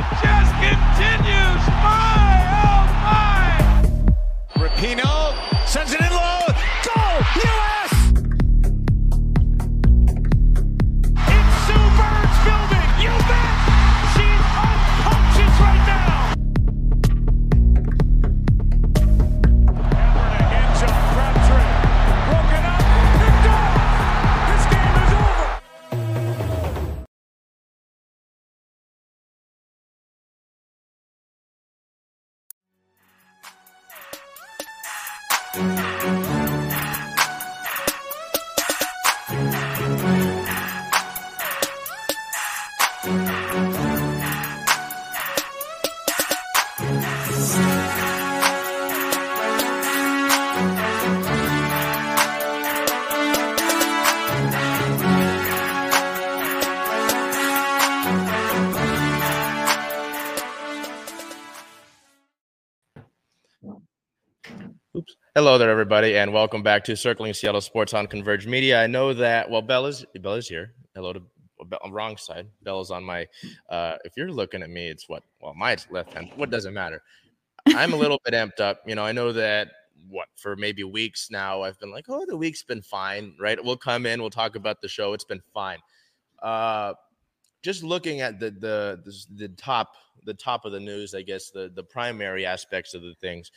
it Hello there, everybody, and welcome back to Circling Seattle Sports on Converge Media. I know that well, Bella's Bella's here. Hello to wrong side. Bella's on my. Uh, if you're looking at me, it's what? Well, my left hand. What doesn't matter. I'm a little bit amped up. You know, I know that what for maybe weeks now. I've been like, oh, the week's been fine, right? We'll come in, we'll talk about the show. It's been fine. Uh, just looking at the the, the top the top of the news, I guess the the primary aspects of the things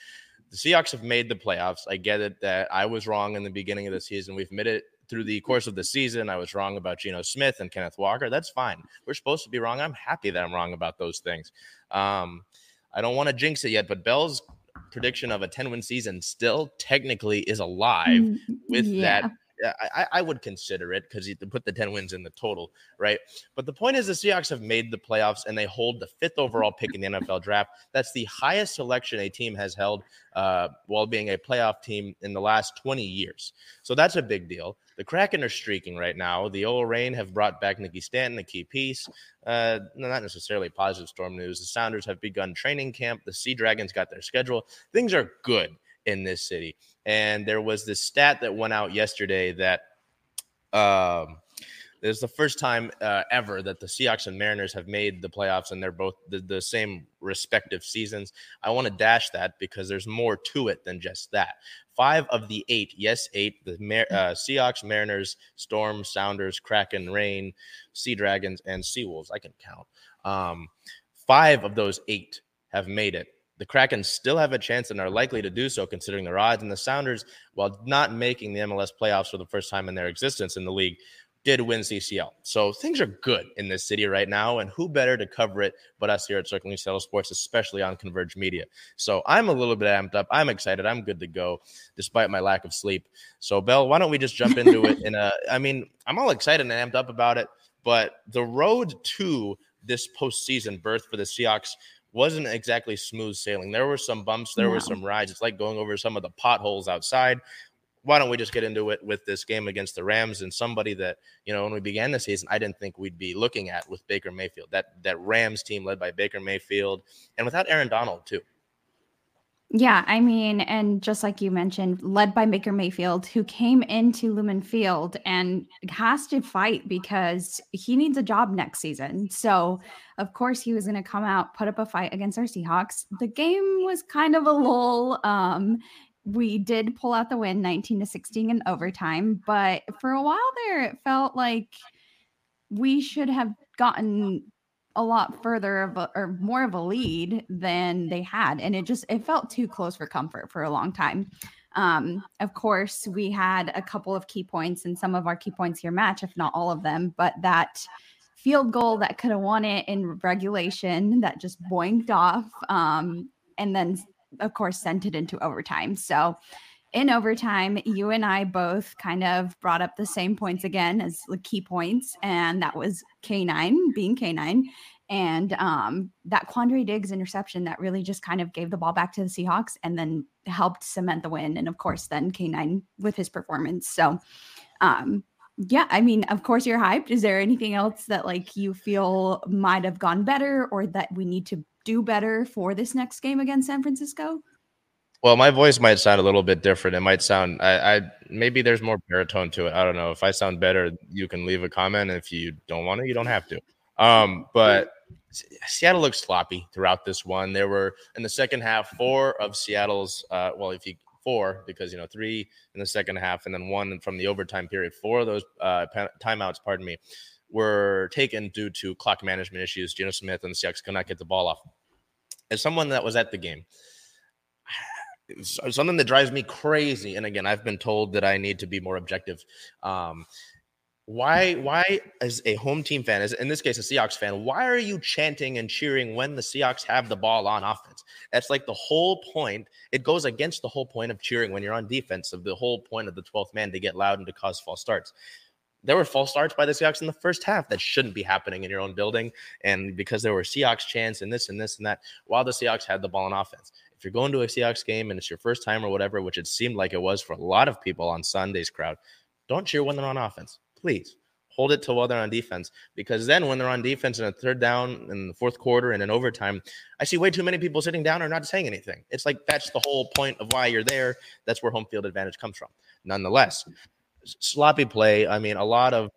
the Seahawks have made the playoffs. I get it that I was wrong in the beginning of the season. We've made it through the course of the season. I was wrong about Geno Smith and Kenneth Walker. That's fine. We're supposed to be wrong. I'm happy that I'm wrong about those things. Um, I don't want to jinx it yet, but Bell's prediction of a 10 win season still technically is alive Mm, with yeah. that. I, I would consider it because you put the 10 wins in the total, right? But the point is, the Seahawks have made the playoffs and they hold the fifth overall pick in the NFL draft. That's the highest selection a team has held uh, while being a playoff team in the last 20 years. So that's a big deal. The Kraken are streaking right now. The OL Reign have brought back Nikki Stanton, a key piece. Uh, not necessarily positive storm news. The Sounders have begun training camp. The Sea Dragons got their schedule. Things are good in this city. And there was this stat that went out yesterday that um, it's the first time uh, ever that the Seahawks and Mariners have made the playoffs, and they're both the, the same respective seasons. I want to dash that because there's more to it than just that. Five of the eight, yes, eight, the Mar- uh, Seahawks, Mariners, Storm, Sounders, Kraken, Reign, Sea Dragons, and Seawolves. I can count. Um, five of those eight have made it. The Kraken still have a chance and are likely to do so considering their odds. And the Sounders, while not making the MLS playoffs for the first time in their existence in the league, did win CCL. So things are good in this city right now. And who better to cover it but us here at Circling Seattle Sports, especially on Converge Media. So I'm a little bit amped up. I'm excited. I'm good to go despite my lack of sleep. So, Bell, why don't we just jump into it? In a, I mean, I'm all excited and amped up about it. But the road to this postseason berth for the Seahawks wasn't exactly smooth sailing. There were some bumps, there were some rides. It's like going over some of the potholes outside. Why don't we just get into it with this game against the Rams and somebody that, you know, when we began the season, I didn't think we'd be looking at with Baker Mayfield. That that Rams team led by Baker Mayfield and without Aaron Donald too. Yeah, I mean, and just like you mentioned, led by Baker Mayfield, who came into Lumen Field and has to fight because he needs a job next season. So, of course, he was going to come out, put up a fight against our Seahawks. The game was kind of a lull. Um, we did pull out the win 19 to 16 in overtime, but for a while there, it felt like we should have gotten a lot further of a, or more of a lead than they had and it just it felt too close for comfort for a long time. Um of course we had a couple of key points and some of our key points here match if not all of them but that field goal that could have won it in regulation that just boinked off um and then of course sent it into overtime. So in overtime, you and I both kind of brought up the same points again as the key points, and that was K9 being K9 and um, that Quandre Diggs interception that really just kind of gave the ball back to the Seahawks and then helped cement the win. And of course, then K9 with his performance. So, um, yeah, I mean, of course, you're hyped. Is there anything else that like you feel might have gone better or that we need to do better for this next game against San Francisco? Well, my voice might sound a little bit different. It might sound I, I maybe there's more baritone to it. I don't know. If I sound better, you can leave a comment. If you don't want to, you don't have to. Um, but Seattle looked sloppy throughout this one. There were in the second half four of Seattle's. Uh, well, if you four because you know three in the second half and then one from the overtime period. Four of those uh, timeouts, pardon me, were taken due to clock management issues. Geno Smith and the Seahawks could not get the ball off. As someone that was at the game, something that drives me crazy, and again, I've been told that I need to be more objective. Um, why why as a home team fan as in this case a Seahawks fan why are you chanting and cheering when the Seahawks have the ball on offense? That's like the whole point it goes against the whole point of cheering when you're on defense of the whole point of the 12th man to get loud and to cause false starts. There were false starts by the Seahawks in the first half that shouldn't be happening in your own building and because there were Seahawks chants and this and this and that while the Seahawks had the ball on offense if you're going to a Seahawks game and it's your first time or whatever which it seemed like it was for a lot of people on Sunday's crowd don't cheer when they're on offense. Please hold it till while they're on defense because then when they're on defense in a third down in the fourth quarter and in overtime i see way too many people sitting down or not saying anything. It's like that's the whole point of why you're there. That's where home field advantage comes from. Nonetheless sloppy play. I mean a lot of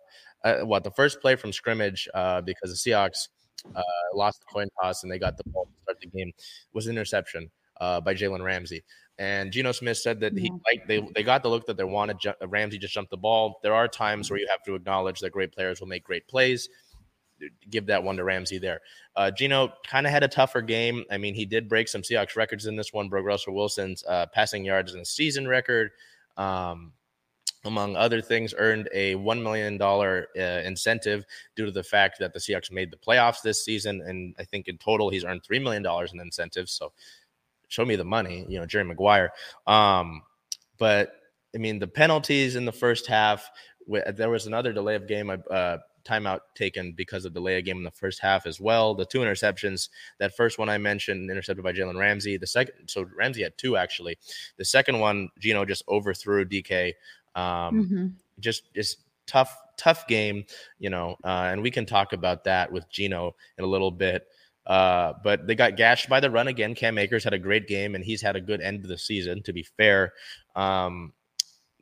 uh, what the first play from scrimmage uh, because the seahawks uh, lost the coin toss and they got the ball to start the game was an interception uh, by jalen ramsey and Geno Smith said that he like they, they got the look that they wanted. Ramsey just jumped the ball. There are times where you have to acknowledge that great players will make great plays. Give that one to Ramsey there. Uh, Geno kind of had a tougher game. I mean, he did break some Seahawks records in this one. Broke Russell Wilson's uh, passing yards in a season record. Um, among other things, earned a $1 million uh, incentive due to the fact that the Seahawks made the playoffs this season. And I think in total, he's earned $3 million in incentives. So show me the money, you know, Jerry Maguire. Um, but I mean, the penalties in the first half, there was another delay of game, uh, timeout taken because of delay of game in the first half as well. The two interceptions, that first one I mentioned, intercepted by Jalen Ramsey. The second, so Ramsey had two actually. The second one, Geno just overthrew DK. Um, mm-hmm. Just, just tough, tough game, you know. Uh, and we can talk about that with Geno in a little bit. Uh, but they got gashed by the run again. Cam Akers had a great game, and he's had a good end of the season. To be fair, um,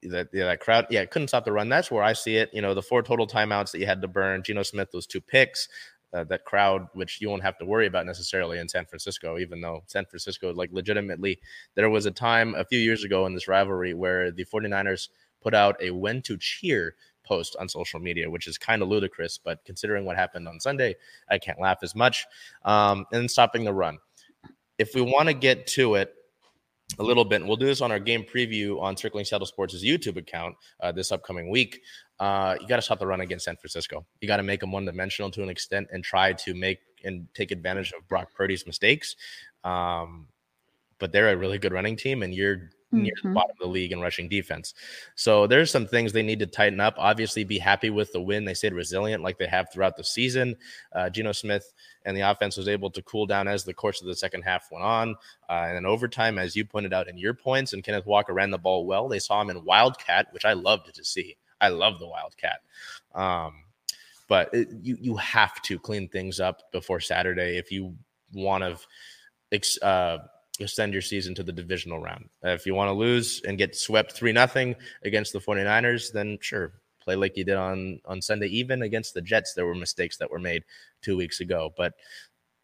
that yeah, that crowd, yeah, couldn't stop the run. That's where I see it. You know, the four total timeouts that you had to burn. Geno Smith, those two picks. Uh, that crowd, which you won't have to worry about necessarily in San Francisco, even though San Francisco, like legitimately, there was a time a few years ago in this rivalry where the 49ers put out a when to cheer post on social media, which is kind of ludicrous. But considering what happened on Sunday, I can't laugh as much. Um, and stopping the run. If we want to get to it, a little bit. And we'll do this on our game preview on Circling Seattle Sports' YouTube account uh, this upcoming week. Uh, you got to stop the run against San Francisco. You got to make them one dimensional to an extent and try to make and take advantage of Brock Purdy's mistakes. Um, but they're a really good running team, and you're near mm-hmm. the bottom of the league in rushing defense. So there's some things they need to tighten up. Obviously, be happy with the win. They stayed resilient like they have throughout the season. Uh, Geno Smith and the offense was able to cool down as the course of the second half went on. Uh, and then overtime, as you pointed out in your points, and Kenneth Walker ran the ball well. They saw him in Wildcat, which I loved to see. I love the Wildcat. Um, but it, you you have to clean things up before Saturday if you want to uh, extend your season to the divisional round. If you want to lose and get swept 3 nothing against the 49ers, then sure, play like you did on on Sunday even against the Jets there were mistakes that were made 2 weeks ago, but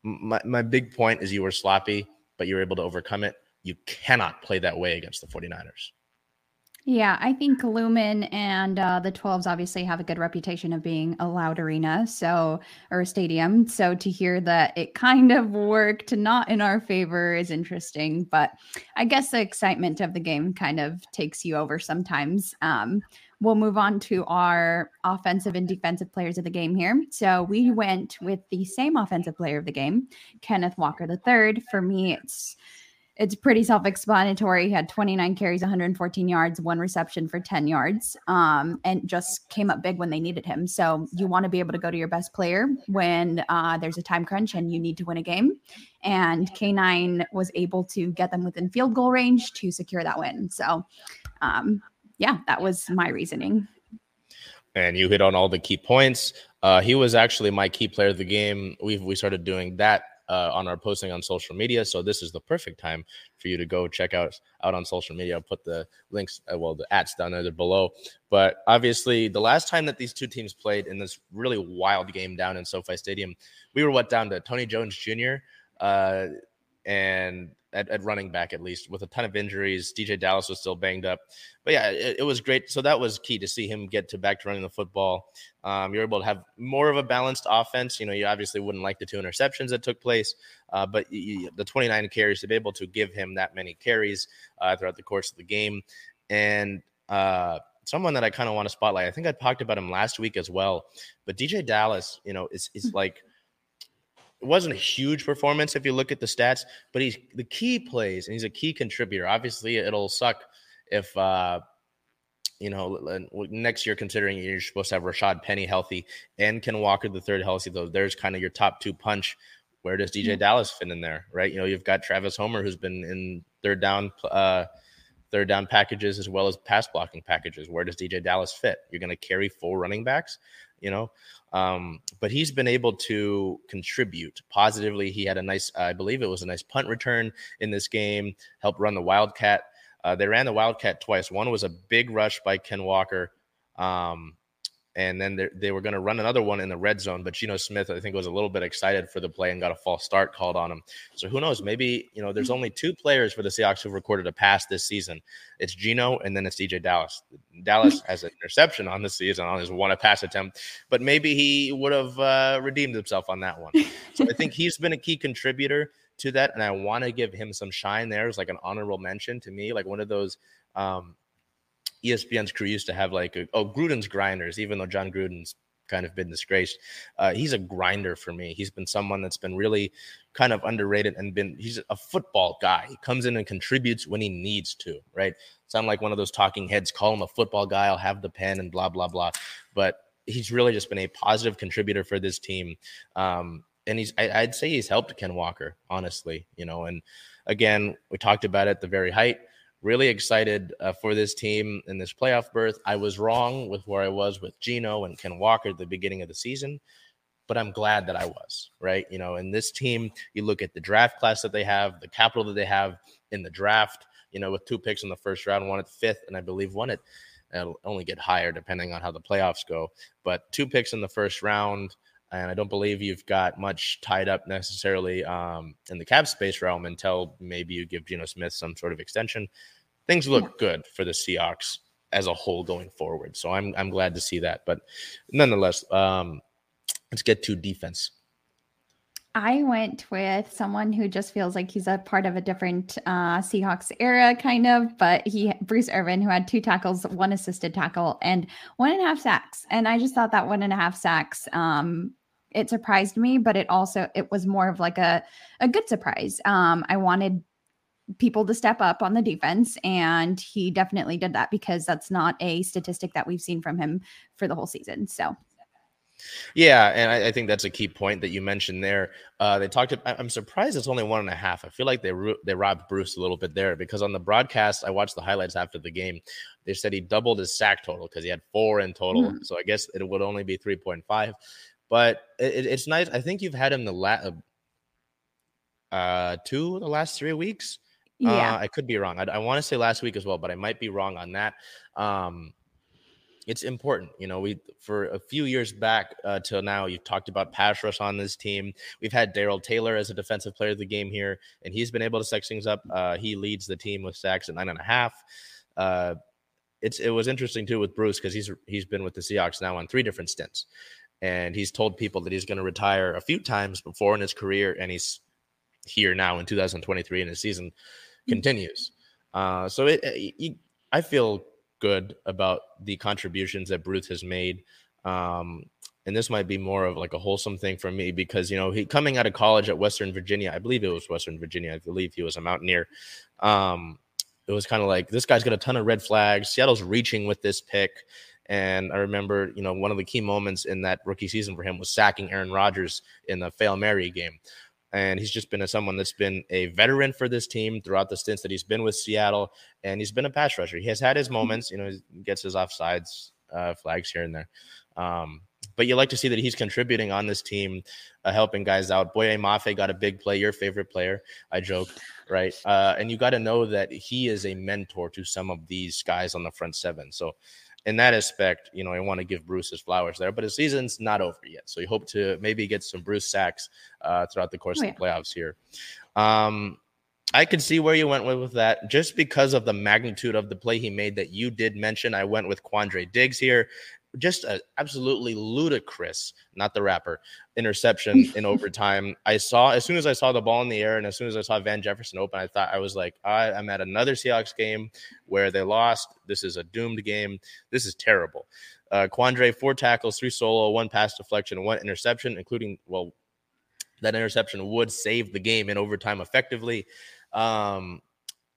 my my big point is you were sloppy, but you were able to overcome it. You cannot play that way against the 49ers. Yeah, I think Lumen and uh, the 12s obviously have a good reputation of being a loud arena, so or a stadium. So to hear that it kind of worked not in our favor is interesting. But I guess the excitement of the game kind of takes you over sometimes. Um, we'll move on to our offensive and defensive players of the game here. So we went with the same offensive player of the game, Kenneth Walker III. For me, it's it's pretty self-explanatory. He had 29 carries, 114 yards, one reception for 10 yards, um, and just came up big when they needed him. So you want to be able to go to your best player when uh, there's a time crunch and you need to win a game. And K9 was able to get them within field goal range to secure that win. So, um, yeah, that was my reasoning. And you hit on all the key points. Uh, he was actually my key player of the game. We we started doing that uh, on our posting on social media. So this is the perfect time for you to go check out out on social media. I'll put the links, uh, well, the ads down there below. But obviously, the last time that these two teams played in this really wild game down in SoFi Stadium, we were what down to Tony Jones Jr. Uh, and at, at, running back at least with a ton of injuries. DeeJay Dallas was still banged up, but yeah, it, it, was great. So that was key to see him get to back to running the football. Um, you're able to have more of a balanced offense. You know, you obviously wouldn't like the two interceptions that took place, uh, but you, the 29 carries to be able to give him that many carries uh, throughout the course of the game, and uh, someone that I kind of want to spotlight. I think I talked about him last week as well, but DeeJay Dallas, you know, is is hmm. like it wasn't a huge performance if you look at the stats, but he's the key plays and he's a key contributor. Obviously, it'll suck if uh you know next year considering you're supposed to have Rashad Penny healthy and Ken Walker the third healthy. Though there's kind of your top two punch. Where does DeeJay mm-hmm. Dallas fit in there? Right, you know you've got Travis Homer who's been in third down. uh third down packages as well as pass blocking packages. Where does DeeJay Dallas fit? You're going to carry four running backs, you know. Um, but he's been able to contribute positively. He had a nice, I believe it was a nice punt return in this game, helped run the Wildcat. Uh, they ran the Wildcat twice. One was a big rush by Ken Walker. Um, and then they were going to run another one in the red zone. But Geno Smith, I think, was a little bit excited for the play and got a false start called on him. So who knows? Maybe you know, there's only two players for the Seahawks who've recorded a pass this season. It's Geno, and then it's DeeJay Dallas. Dallas has an interception on the season on his one a pass attempt, but maybe he would have uh, redeemed himself on that one. So I think he's been a key contributor to that, and I want to give him some shine. there is like an honorable mention to me, like one of those. Um, ESPN's crew used to have like, a, oh, Gruden's grinders, even though Jon Gruden's kind of been disgraced. Uh, he's a grinder for me. He's been someone that's been really kind of underrated and been, he's a football guy. He comes in and contributes when he needs to, right? Sound like one of those talking heads, call him a football guy, I'll have the pen and blah, blah, blah. But he's really just been a positive contributor for this team. Um, and he's, I, I'd say he's helped Ken Walker, honestly, you know, and again, we talked about it at the very height really excited uh, for this team in this playoff berth. I was wrong with where I was with Geno and Ken Walker at the beginning of the season, but I'm glad that I was, right? You know, in this team, you look at the draft class that they have, the capital that they have in the draft, you know, with two picks in the first round, one at fifth, and I believe one at it'll only get higher depending on how the playoffs go. But two picks in the first round, and I don't believe you've got much tied up necessarily um, in the cap space realm until maybe you give Geno Smith some sort of extension. Things look good for the Seahawks as a whole going forward. So I'm I'm glad to see that. But nonetheless, um, let's get to defense. I went with someone who just feels like he's a part of a different uh, Seahawks era, kind of. But he, Bruce Irvin, who had two tackles, one assisted tackle, and one and a half sacks. And I just thought that one and a half sacks um, it surprised me, but it also it was more of like a a good surprise. Um, I wanted people to step up on the defense, and he definitely did that because that's not a statistic that we've seen from him for the whole season. So. Yeah, and I, I, think that's a key point that you mentioned there. Uh, they talked. I'm surprised it's only one and a half. I feel like they they robbed Bruce a little bit there because on the broadcast, I watched the highlights after the game. They said he doubled his sack total because he had four in total. Mm-hmm. So I guess it would only be 3.5 but it, it's nice. I think you've had him the last uh, uh, two the last three weeks. Yeah, uh, I could be wrong. I, I want to say last week as well, but I might be wrong on that. Um, it's important, you know. We for a few years back uh, till now, you've talked about pass rush on this team. We've had Darrell Taylor as a defensive player of the game here, and he's been able to sex things up. Uh, he leads the team with sacks at nine and a half. Uh, it's it was interesting too with Bruce because he's he's been with the Seahawks now on three different stints and he's told people that he's going to retire a few times before in his career, and he's here now in 2023, and his season mm-hmm. continues. Uh, so it, it, I feel good about the contributions that Bruce has made. Um, and this might be more of like a wholesome thing for me because you know he coming out of college at Western Virginia, I believe it was Western Virginia. I believe he was a Mountaineer. Um, it was kind of like this guy's got a ton of red flags. Seattle's reaching with this pick. And I remember, you know, one of the key moments in that rookie season for him was sacking Aaron Rodgers in the Fail Mary game. And he's just been a, someone that's been a veteran for this team throughout the stints that he's been with Seattle. And he's been a pass rusher. He has had his moments, you know, he gets his offsides uh, flags here and there. Um, but you like to see that he's contributing on this team, uh, helping guys out. Boye Mafe got a big play, your favorite player. I joke, right? Uh, and you got to know that he is a mentor to some of these guys on the front seven. So, in that aspect, you know, I want to give Bruce his flowers there, but his season's not over yet. So, you hope to maybe get some Bruce sacks uh, throughout the course Oh, of the playoffs here. Um, I could see where you went with, with that just because of the magnitude of the play he made that you did mention. I went with Quandre Diggs here. Just a absolutely ludicrous, not the rapper, interception in overtime. I saw as soon as I saw the ball in the air and as soon as I saw Van Jefferson open, I thought I was like, I, I'm at another Seahawks game where they lost. This is a doomed game. This is terrible. Uh, Quandre, four tackles, three solo, one pass deflection, one interception, including, well, that interception would save the game in overtime effectively. Um,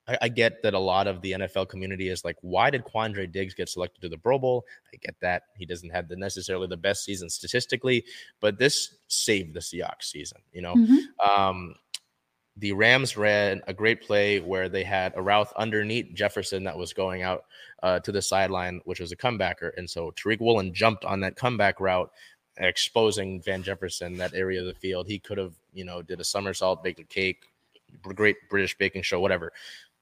I, I, get that a lot of the NFL community is like, why did Quandre Diggs get selected to the Pro Bowl? I get that he doesn't have the necessarily the best season statistically, but this saved the Seahawks season. You know, Mhm. um, the Rams ran a great play where they had a route underneath Jefferson that was going out uh, to the sideline, which was a comebacker, and so Tariq Woolen jumped on that comeback route exposing Van Jefferson that area of the field. He could have, you know, did a somersault, baked a cake, great British baking show, whatever,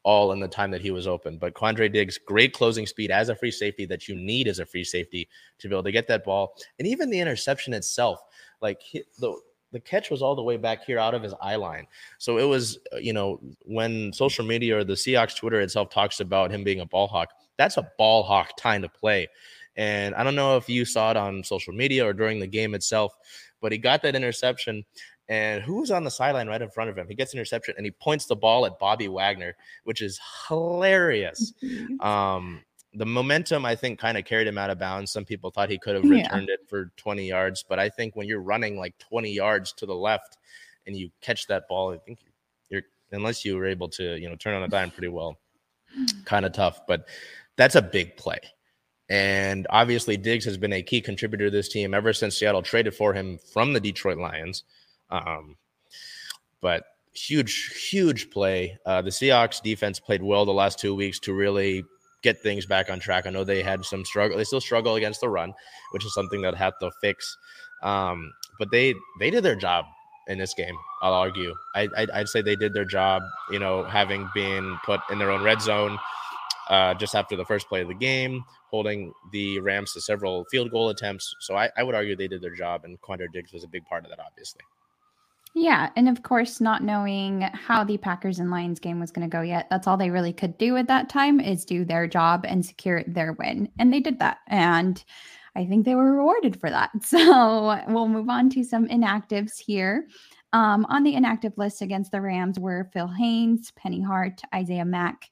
all in the time that he was open. But Quandre Diggs, great closing speed as a free safety that you need as a free safety to be able to get that ball, and even the interception itself, like he, the the catch was all the way back here out of his eye line. So it was, uh, you know, when social media or the Seahawks Twitter itself talks about him being a ball hawk, that's a ball hawk time to play. And I don't know if you saw it on social media or during the game itself, but he got that interception. And who was on the sideline right in front of him? He gets an interception and he points the ball at Bobby Wagner, which is hilarious. Um, the momentum, I think, kind of carried him out of bounds. Some people thought he could have Yeah. returned it for 20 yards, but I think when you're running like 20 yards to the left and you catch that ball, I think you're, unless you were able to, you know, turn on a dime pretty well, kind of tough. But that's a big play. And obviously, Diggs has been a key contributor to this team ever since Seattle traded for him from the Detroit Lions. Um, but huge, huge play. Uh, the Seahawks defense played well the last two weeks to really get things back on track. I know they had some struggle. They still struggle against the run, which is something that had to fix. Um, but they they did their job in this game. I'll argue. I, I'd, I'd say they did their job. You know, having been put in their own red zone uh, just after the first play of the game, holding the Rams to several field goal attempts. So I, I would argue they did their job, and Quandre Diggs was a big part of that, obviously. Yeah, and of course, not knowing how the Packers and Lions game was going to go yet, that's all they really could do at that time is do their job and secure their win. And they did that. And I think they were rewarded for that. So we'll move on to some inactives here. Um, on the inactive list against the Rams were Phil Haynes, Penny Hart, Isaiah Mack,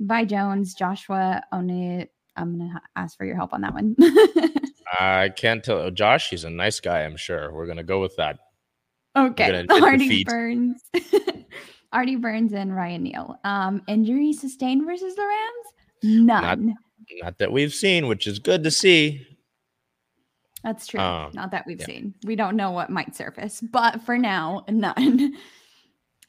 Vi Jones, Joshua Oni. I'm going to ask for your help on that one. I can't tell. Josh, he's a nice guy, I'm sure. We're going to go with that. Okay. Artie. Burns. Artie Burns and Ryan Neal. Um, injury sustained versus the Rams? None. Not that we've seen, which is good to see. That's true. Um, Not that we've yeah. seen. We don't know what might surface, but for now, none.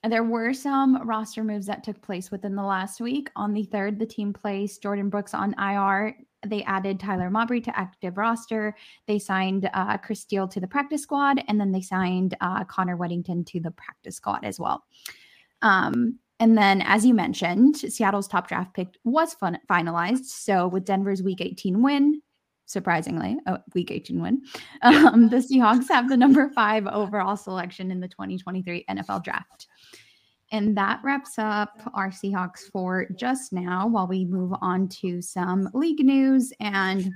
There were some roster moves that took place within the last week. On the third, the team placed Jordyn Brooks on IR. They added Tyler Mabry to active roster. They signed uh, Chris Steele to the practice squad, and then they signed uh, Connor Wedington to the practice squad as well. Um, and then, as you mentioned, Seattle's top draft pick was fun- finalized. So, with Denver's Week 18 win, surprisingly, a Week 18 win, um, the Seahawks have the number five overall selection in the 2023 NFL Draft. And that wraps up our Seahawks for just now while we move on to some league news. And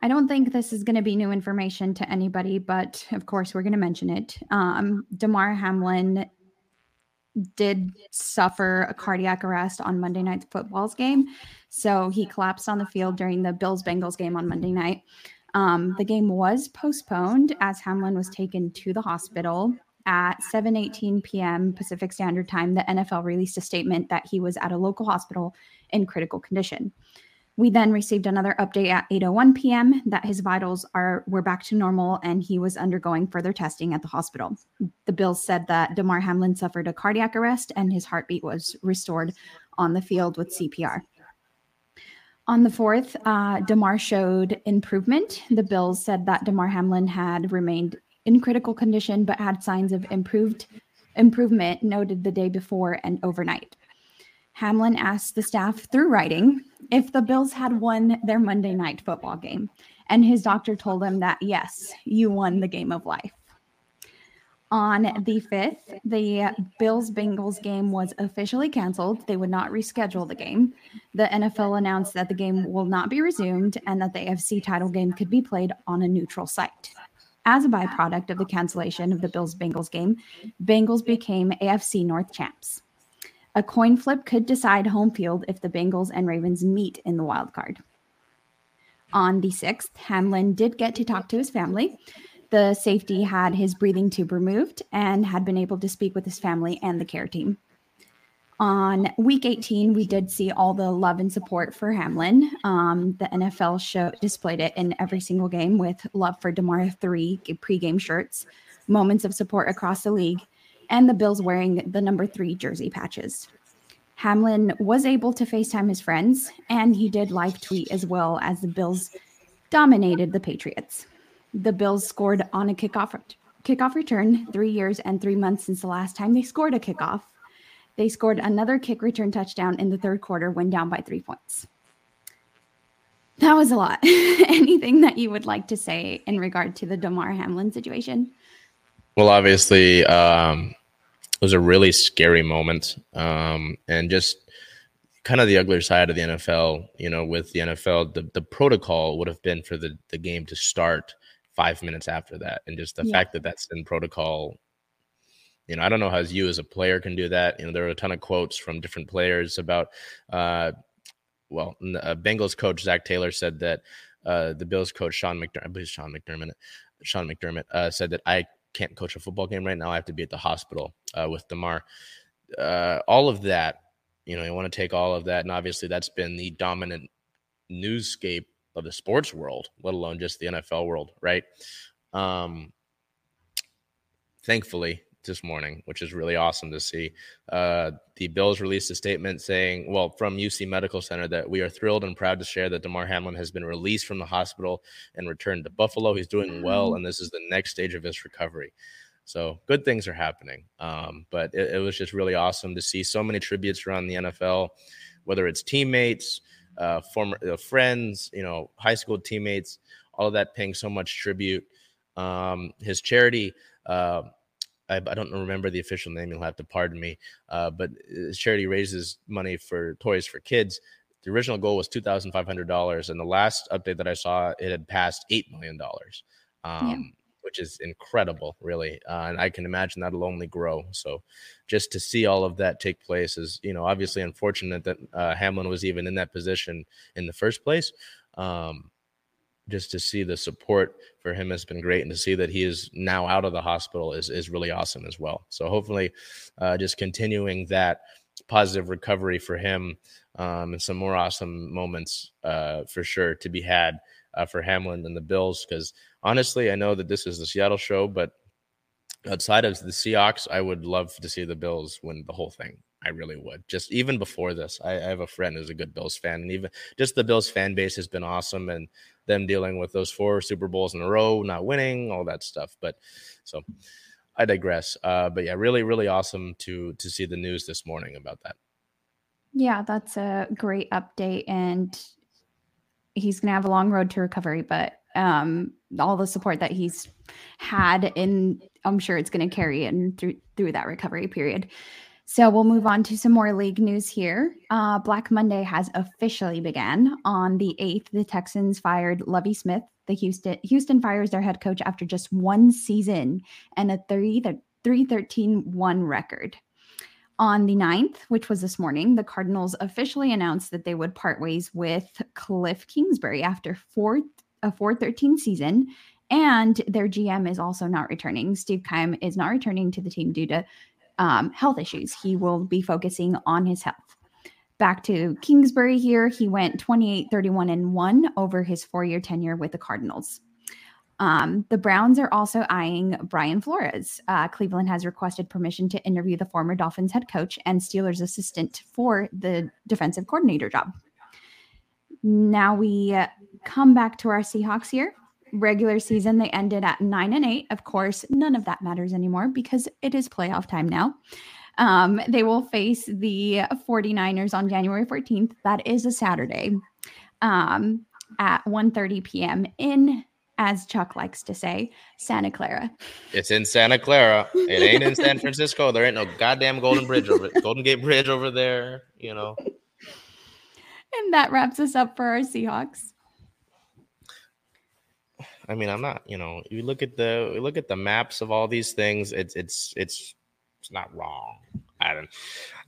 I don't think this is going to be new information to anybody, but of course, we're going to mention it. Um, Hamlin did suffer a cardiac arrest on Monday night's football's game. So he collapsed on the field during the Bills Bengals game on Monday night. Um, the game was postponed as Hamlin was taken to the hospital at 7:18 p.m. Pacific Standard Time. The NFL released a statement that he was at a local hospital in critical condition. We then received another update at 8:01 p.m. that his vitals are were back to normal and he was undergoing further testing at the hospital. The Bills said that Damar Hamlin suffered a cardiac arrest and his heartbeat was restored on the field with CPR. On the fourth, uh, Damar showed improvement. The Bills said that Damar Hamlin had remained in critical condition but had signs of improved improvement noted the day before and overnight. Hamlin asked the staff through writing if the Bills had won their Monday night football game, and his doctor told him that yes, you won the game of life. On the 5th, the Bills Bengals game was officially canceled. They would not reschedule the game. The NFL announced that the game will not be resumed and that the AFC title game could be played on a neutral site. As a byproduct of the cancellation of the Bills Bengals game, Bengals became AFC North champs. A coin flip could decide home field if the Bengals and Ravens meet in the wild card. On the 6th, Hamlin did get to talk to his family. The safety had his breathing tube removed and had been able to speak with his family and the care team. On week 18, we did see all the love and support for Hamlin. Um, the NFL show displayed it in every single game with love for damar three pregame shirts, moments of support across the league, and the Bills wearing the number three jersey patches. Hamlin was able to FaceTime his friends, and he did live tweet as well as the Bills dominated the Patriots. The Bills scored on a kickoff kickoff return, three years and three months since the last time they scored a kickoff. They scored another kick return touchdown in the third quarter when down by three points. That was a lot. Anything that you would like to say in regard to the Damar Hamlin situation? Well, obviously, um, it was a really scary moment, um, and just kind of the uglier side of the NFL. You know, with the NFL, the, the protocol would have been for the the game to start five minutes after that. And just the yeah. fact that that's in protocol, you know, I don't know how you as a player can do that. You know, there are a ton of quotes from different players about, uh, well, uh, Bengals coach Zac Taylor said that uh, the Bills coach Sean McDermott, I believe Sean McDermott, Sean McDermott uh, said that I can't coach a football game right now. I have to be at the hospital uh, with Damar. Uh, all of that, you know, you want to take all of that, and obviously that's been the dominant newscape of the sports world, let alone just the NFL world, right? Um, thankfully, this morning, which is really awesome to see. Uh, the Bills released a statement saying, well, from UC Medical Center, that we are thrilled and proud to share that Damar Hamlin has been released from the hospital and returned to Buffalo. He's doing well, and this is the next stage of his recovery. So good things are happening. Um, but it, it was just really awesome to see so many tributes around the NFL, whether it's teammates, uh, former uh, friends, you know, high school teammates, all of that paying so much tribute. Um, his charity, uh, I, I, don't remember the official name. You'll have to pardon me. Uh, but his charity raises money for toys for kids. The original goal was two thousand five hundred dollars, and the last update that I saw, it had passed eight million dollars. Um, yeah which is incredible, really. Uh, and I can imagine that'll only grow. So just to see all of that take place is, you know, obviously unfortunate that uh, Hamlin was even in that position in the first place. Um, just to see the support for him has been great, and to see that he is now out of the hospital is is really awesome as well. So hopefully, uh, just continuing that positive recovery for him um, and some more awesome moments uh, for sure to be had uh, for Hamlin and the Bills. Because honestly, I know that this is the Seattle show, but outside of the Seahawks, I would love to see the Bills win the whole thing. I really would. Just even before this, I, I, have a friend who's a good Bills fan, and even just the Bills fan base has been awesome, and them dealing with those four Super Bowls in a row, not winning, all that stuff. But so I digress. Uh, but yeah, really, really awesome to to see the news this morning about that. Yeah, that's a great update, and he's to have a long road to recovery, but um, all the support that he's had in, I'm sure it's to carry in through through that recovery period. So we'll move on to some more league news here. Uh, Black Monday has officially began on the eighth. The Texans fired Lovie Smith. The Houston Houston fires their head coach after just one season and a three the three thirteen one record. On the 9th, which was this morning, the Cardinals officially announced that they would part ways with Cliff Kingsbury after four, a 413 season. And their GM is also not returning. Steve Keim is not returning to the team due to um, health issues. He will be focusing on his health. Back to Kingsbury here. He went 28, 31, and 1 over his four year tenure with the Cardinals. Um, the Browns are also eyeing Brian Flores. Uh, Cleveland has requested permission to interview the former Dolphins head coach and Steelers assistant for the defensive coordinator job. now we come back to our Seahawks here. Regular season, they ended at nine and eight. Of course, none of that matters anymore because it is playoff time now. Um, they will face the 49ers on January 14th. That is a Saturday um, at 1.30 p.m. in, as Chuck likes to say, Santa Clara. It's in Santa Clara. It ain't in San Francisco. There ain't no goddamn Golden Bridge over Golden Gate Bridge over there. You know. And that wraps us up for our Seahawks. I mean, I'm not. You know, you look at the look at the maps of all these things. It's it's it's it's not wrong. I don't,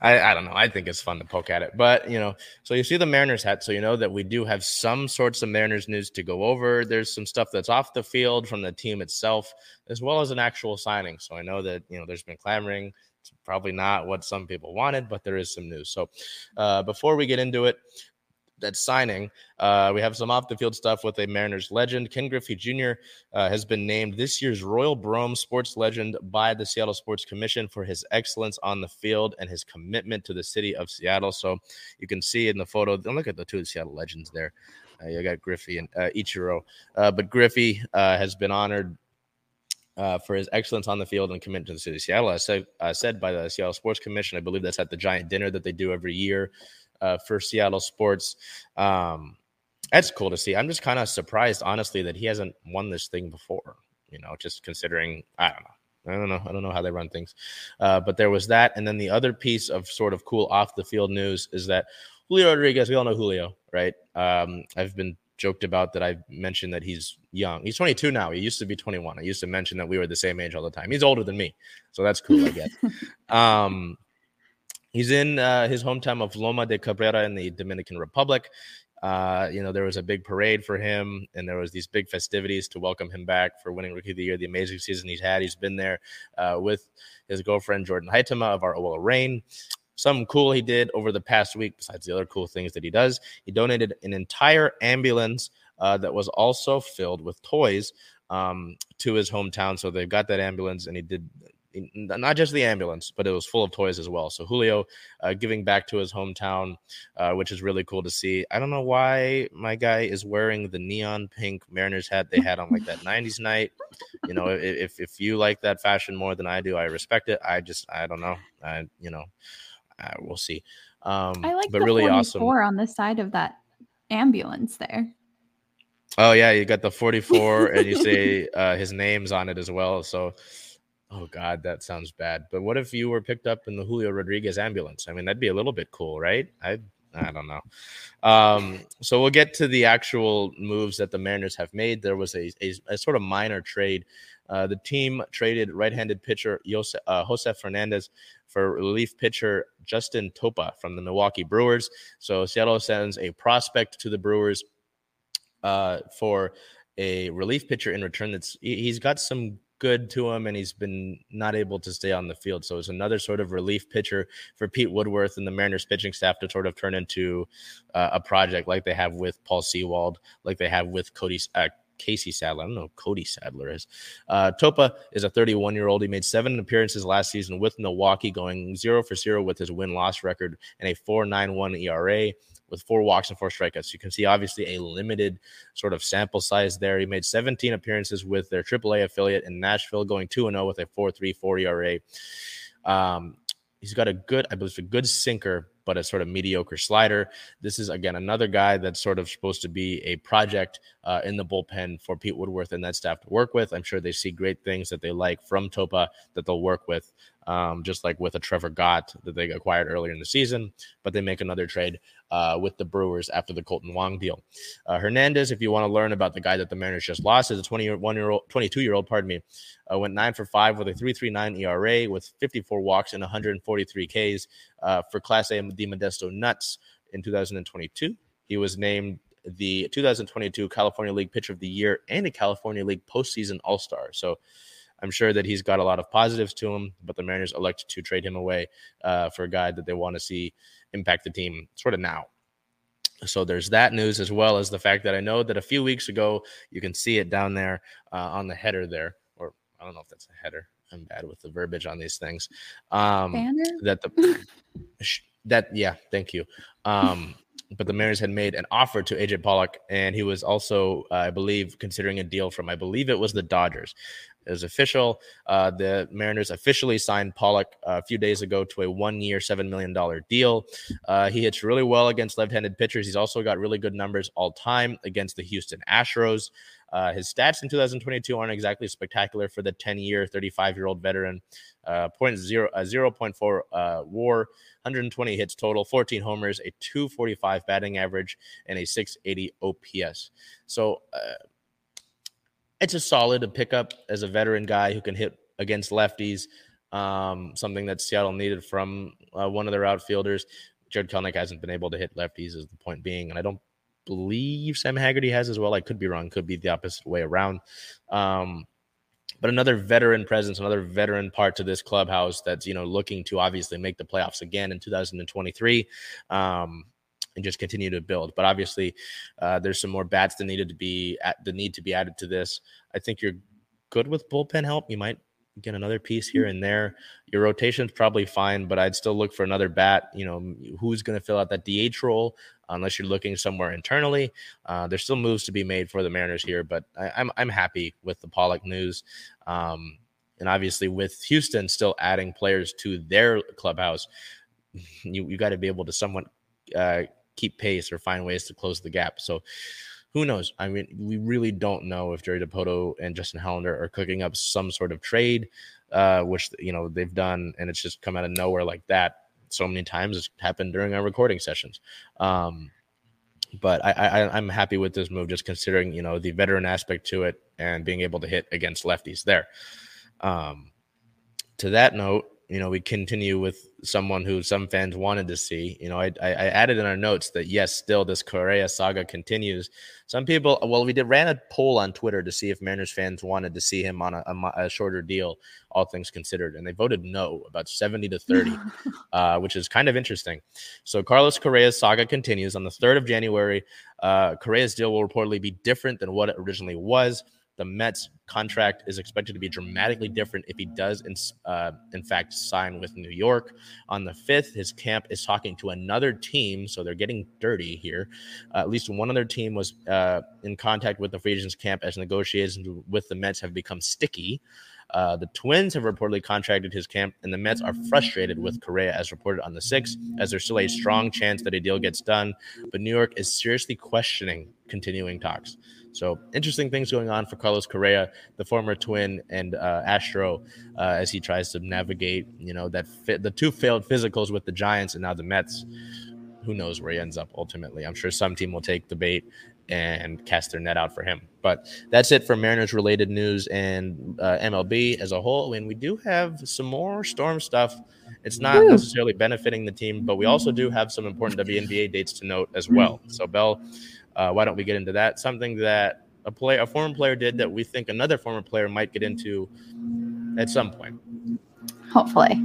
I, I don't know. I think it's fun to poke at it, but you know. So you see the Mariners hat, so you know that we do have some sorts of Mariners news to go over. There's some stuff that's off the field from the team itself, as well as an actual signing. So I know that you know there's been clamoring. It's probably not what some people wanted, but there is some news. So uh, before we get into it, that signing. Uh, we have some off the field stuff with a Mariners legend. Ken Griffey Jr. Uh, has been named this year's Royal Brougham Sports Legend by the Seattle Sports Commission for his excellence on the field and his commitment to the city of Seattle. So you can see in the photo, look at the two Seattle legends there. Uh, you got Griffey and uh, Ichiro. Uh, but Griffey uh, has been honored uh, for his excellence on the field and commitment to the city of Seattle. As said, uh, said by the Seattle Sports Commission, I believe that's at the giant dinner that they do every year uh, for Seattle sports. Um, that's cool to see. I'm just kind of surprised, honestly, that he hasn't won this thing before. You know, just considering, I don't know. I don't know. I don't know how they run things. Uh, but there was that. And then the other piece of sort of cool off the field news is that Julio Rodriguez, we all know Julio, right? Um, I've been joked about that I mentioned that he's young. He's 22 now. He used to be 21. I used to mention that we were the same age all the time. He's older than me. So that's cool, I guess. um, He's in uh, his hometown of Loma de Cabrera in the Dominican Republic. Uh, you know, there was a big parade for him, and there was these big festivities to welcome him back for winning Rookie of the Year, the amazing season he's had. He's been there uh, with his girlfriend Jordan Huitema of our OL Reign. Something cool he did over the past week, besides the other cool things that he does, he donated an entire ambulance uh, that was also filled with toys um, to his hometown. So they got that ambulance, and he did not just the ambulance, but it was full of toys as well. So Julio uh, giving back to his hometown, uh, which is really cool to see. I don't know why my guy is wearing the neon pink Mariners hat they had on like that 90s night. You know, if, if you like that fashion more than I do, I respect it. I just, I don't know. I, you know, uh, we'll see. Um, I like but the really awesome. on the side of that ambulance there. Oh yeah, you got the 44 and you say uh, his name's on it as well. So Oh God, that sounds bad. But what if you were picked up in the Julio Rodriguez ambulance? I mean, that'd be a little bit cool, right? I I don't know. Um, so we'll get to the actual moves that the Mariners have made. There was a, a, a sort of minor trade. Uh, the team traded right-handed pitcher Jose, uh, Josef Fernandez for relief pitcher Justin Topa from the Milwaukee Brewers. So Seattle sends a prospect to the Brewers uh, for a relief pitcher in return. That's he's got some good to him and he's been not able to stay on the field. So it's another sort of relief pitcher for Pete Woodworth and the Mariners pitching staff to sort of turn into uh, a project like they have with Paul Sewald, like they have with Cody. Uh, Casey Sadler. I don't know who Cody Sadler is. Uh, Topa is a 31 year old. He made seven appearances last season with Milwaukee, going zero for zero with his win loss record and a 4.91 ERA with four walks and four strikeouts. You can see obviously a limited sort of sample size there. He made 17 appearances with their AAA affiliate in Nashville, going 2 0 with a 4.34 ERA. Um, he's got a good, I believe, a good sinker, but a sort of mediocre slider. This is again another guy that's sort of supposed to be a project uh, in the bullpen for Pete Woodworth and that staff to work with. I'm sure they see great things that they like from Topa that they'll work with um, just like with a Trevor Gott that they acquired earlier in the season. But they make another trade uh, with the Brewers after the Kolten Wong deal. Uh, Hernandez, if you want to learn about the guy that the Mariners just lost, is a 21 year old, 22 year old, pardon me, uh, went nine for five with a 3.39 ERA with 54 walks and 143 Ks uh, for Class A the Modesto Nuts in 2022. He was named the 2022 California League Pitcher of the Year and a California League postseason All Star. So I'm sure that he's got a lot of positives to him, but the Mariners elected to trade him away uh, for a guy that they want to see impact the team sort of now. So there's that news as well as the fact that I know that a few weeks ago you can see it down there uh, on the header there, or I don't know if that's a header. I'm bad with the verbiage on these things. Um, Banner? that the that yeah, thank you. Um, but the Mariners had made an offer to AJ Pollock, and he was also, uh, I believe, considering a deal from, I believe it was the Dodgers. Was official. Uh, the Mariners officially signed Pollock uh, a few days ago to a one-year, seven million dollar deal. Uh, he hits really well against left-handed pitchers. He's also got really good numbers all time against the Houston Astros. Uh, his stats in 2022 aren't exactly spectacular for the 10-year, 35-year-old veteran. Uh, point zero, uh, 0.4 uh, WAR, 120 hits total, 14 homers, a 245 batting average, and a 680 OPS. So uh, it's a solid a pickup as a veteran guy who can hit against lefties. Um, something that Seattle needed from uh, one of their outfielders. Jarred Kelenic hasn't been able to hit lefties, is the point being, and I don't believe Sam Haggerty has as well. I could be wrong. Could be the opposite way around. Um, but another veteran presence, another veteran part to this clubhouse that's you know looking to obviously make the playoffs again in 2023. Um, and just continue to build. But obviously, uh, there's some more bats that needed to be at the need to be added to this. I think you're good with bullpen help. You might get another piece here and there. Your rotation's probably fine, but I'd still look for another bat. You know, who's going to fill out that DH role? Unless you're looking somewhere internally, uh, there's still moves to be made for the Mariners here. But I, am I'm, I'm happy with the Pollock news, um, and obviously with Houston still adding players to their clubhouse, you you got to be able to somewhat uh, keep pace or find ways to close the gap. So who knows? I mean, we really don't know if Jerry Dipoto and Justin Hollander are cooking up some sort of trade, uh, which you know they've done, and it's just come out of nowhere like that. So many times it's happened during our recording sessions. Um, but I, I I'm happy with this move, just considering you know the veteran aspect to it and being able to hit against lefties there. Um, to that note, you know, we continue with someone who some fans wanted to see. You know, I, I, added in our notes that yes, still this Correa saga continues. Some people, well, we did ran a poll on Twitter to see if Mariners fans wanted to see him on a, a, a shorter deal, all things considered, and they voted no, about seventy to thirty, uh, which is kind of interesting. So Carlos Correa's saga continues on the third of January. Uh, Correa's deal will reportedly be different than what it originally was the Mets contract is expected to be dramatically different if he does, in, uh, in fact, sign with New York. On the 5th, his camp is talking to another team, so they're getting dirty here. Uh, at least one other team was uh, in contact with the free agents camp as negotiations with the Mets have become sticky. Uh, the Twins have reportedly contracted his camp, and the Mets are frustrated with Correa, as reported on the 6th, as there's still a strong chance that a deal gets done. But New York is seriously questioning continuing talks. So interesting things going on for Carlos Correa, the former Twin and uh, Astro, uh, as he tries to navigate, you know, that fit, the two failed physicals with the Giants and now the Mets. Who knows where he ends up ultimately? I'm sure some team will take the bait and cast their net out for him. But that's it for Mariners related news and uh, MLB as a whole. And we do have some more storm stuff. It's not Woo. necessarily benefiting the team, but we also do have some important WNBA dates to note as well. So, Bell, uh, why don't we get into that? Something that a player, a former player, did that we think another former player might get into at some point. Hopefully,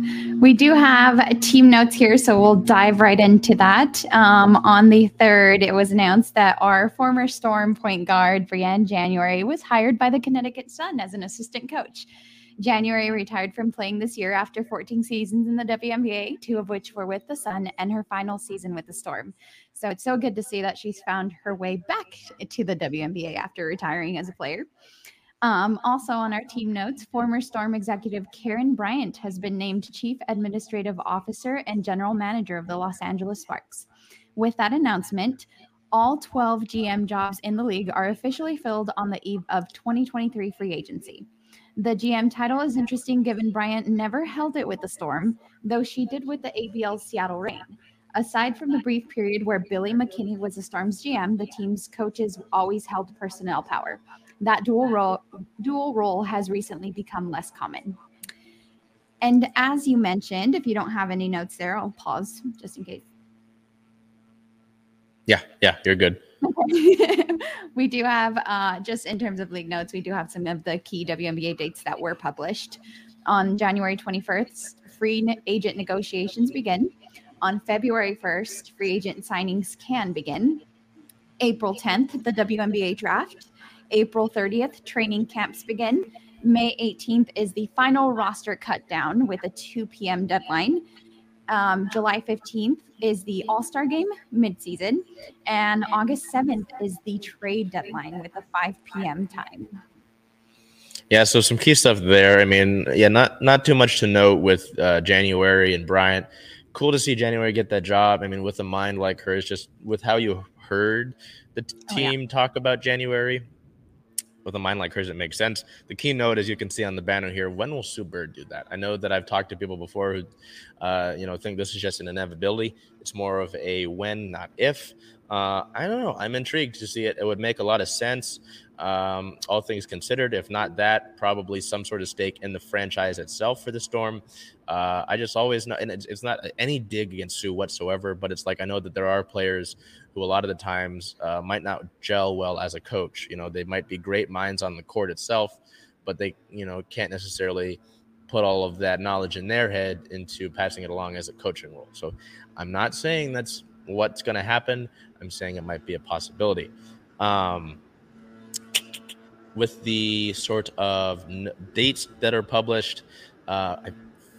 we do have team notes here, so we'll dive right into that. Um, on the third, it was announced that our former Storm point guard Briann January was hired by the Connecticut Sun as an assistant coach. January retired from playing this year after 14 seasons in the WNBA, two of which were with the Sun, and her final season with the Storm. So it's so good to see that she's found her way back to the WNBA after retiring as a player. Um, also, on our team notes, former Storm executive Karen Bryant has been named Chief Administrative Officer and General Manager of the Los Angeles Sparks. With that announcement, all 12 GM jobs in the league are officially filled on the eve of 2023 free agency. The GM title is interesting given Bryant never held it with the Storm, though she did with the ABL Seattle Reign. Aside from the brief period where Billy McKinney was the Storm's GM, the team's coaches always held personnel power. That dual role, dual role has recently become less common. And as you mentioned, if you don't have any notes there, I'll pause just in case. Yeah, yeah, you're good. we do have, uh, just in terms of league notes, we do have some of the key WNBA dates that were published. On January 21st, free agent negotiations begin. On February 1st, free agent signings can begin. April 10th, the WNBA draft. April 30th, training camps begin. May 18th is the final roster cut down with a 2 p.m. deadline. Um, July 15th is the All Star game midseason, and August 7th is the trade deadline with a 5 p.m. time. Yeah, so some key stuff there. I mean, yeah, not not too much to note with uh, January and Bryant. Cool to see January get that job. I mean, with a mind like hers, just with how you heard the t- Oh, yeah. team talk about January, with a mind like hers, it makes sense. The keynote, as you can see on the banner here, when will Sue Bird do that? I know that I've talked to people before who, uh, you know, think this is just an inevitability. It's more of a when, not if. Uh, I don't know. I'm intrigued to see it. It would make a lot of sense, um, all things considered. If not that, probably some sort of stake in the franchise itself for the Storm. Uh, I just always know, and it's, it's not any dig against Sue whatsoever, but it's like I know that there are players who a lot of the times uh, might not gel well as a coach. You know, they might be great minds on the court itself, but they, you know, can't necessarily put all of that knowledge in their head into passing it along as a coaching role. So I'm not saying that's what's going to happen. I'm saying it might be a possibility. Um, with the sort of n- dates that are published, uh, I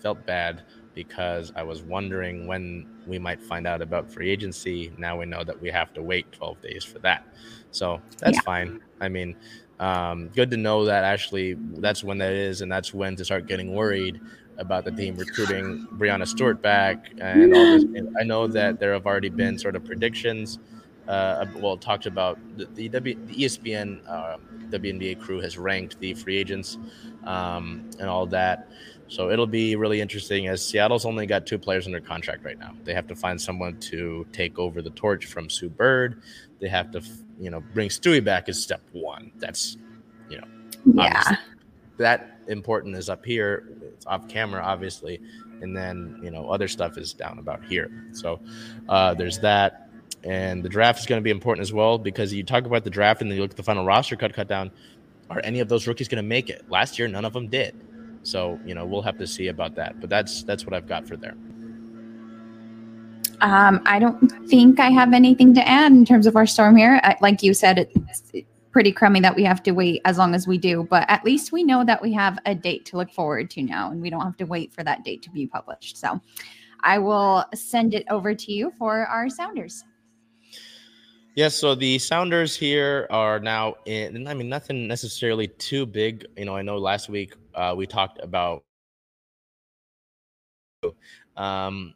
felt bad because I was wondering when we might find out about free agency. Now we know that we have to wait 12 days for that. So that's Yeah. fine. I mean, um, good to know that actually that's when that is, and that's when to start getting worried about the team recruiting Breanna Stewart back and all this. And I know that there have already been sort of predictions. Uh, well, talked about the, the, w, the ESPN uh, WNBA crew has ranked the free agents um, and all that. So it'll be really interesting as Seattle's only got two players under contract right now. They have to find someone to take over the torch from Sue Bird. They have to, you know, bring Stewie back is step one. That's, you know, Yeah. that important is up here. It's off camera, obviously, and then you know other stuff is down about here. So uh, there's that, and the draft is going to be important as well because you talk about the draft and then you look at the final roster cut cut down. Are any of those rookies going to make it? Last year, none of them did. So you know we'll have to see about that. But that's that's what I've got for there. Um, I don't think I have anything to add in terms of our storm here. Like you said, it's pretty crummy that we have to wait as long as we do, but at least we know that we have a date to look forward to now, and we don't have to wait for that date to be published. So I will send it over to you for our Sounders. Yes, so the Sounders here are now in. I mean, nothing necessarily too big. You know, I know last week uh, we talked about. Um,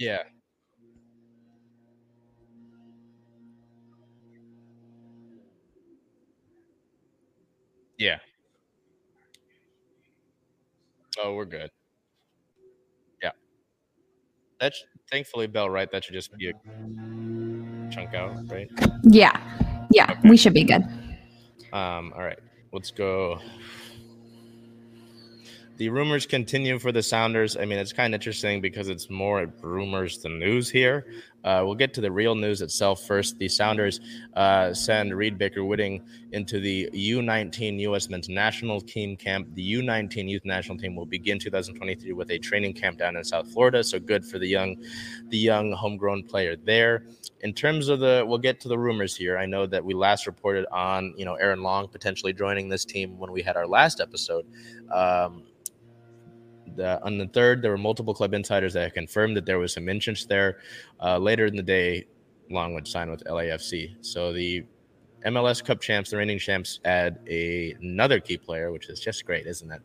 yeah, yeah. Oh, we're good. Yeah, that's thankfully Bell. Right, that should just be a chunk out, right? Yeah. Yeah, Okay. we should be good. Um, all right, let's go. The rumors continue for the Sounders. I mean, it's kind of interesting because it's more rumors than news here. Uh, we'll get to the real news itself first. The Sounders uh, send Reed Baker Whiting into the U19 U.S. men's national team camp. The U19 youth national team will begin 2023 with a training camp down in South Florida. So good for the young, the young homegrown player there in terms of the we'll get to the rumors here i know that we last reported on you know aaron long potentially joining this team when we had our last episode um, the, on the third there were multiple club insiders that confirmed that there was some interest there uh, later in the day long would sign with lafc so the MLS Cup champs, the reigning champs, add a, another key player, which is just great, isn't it?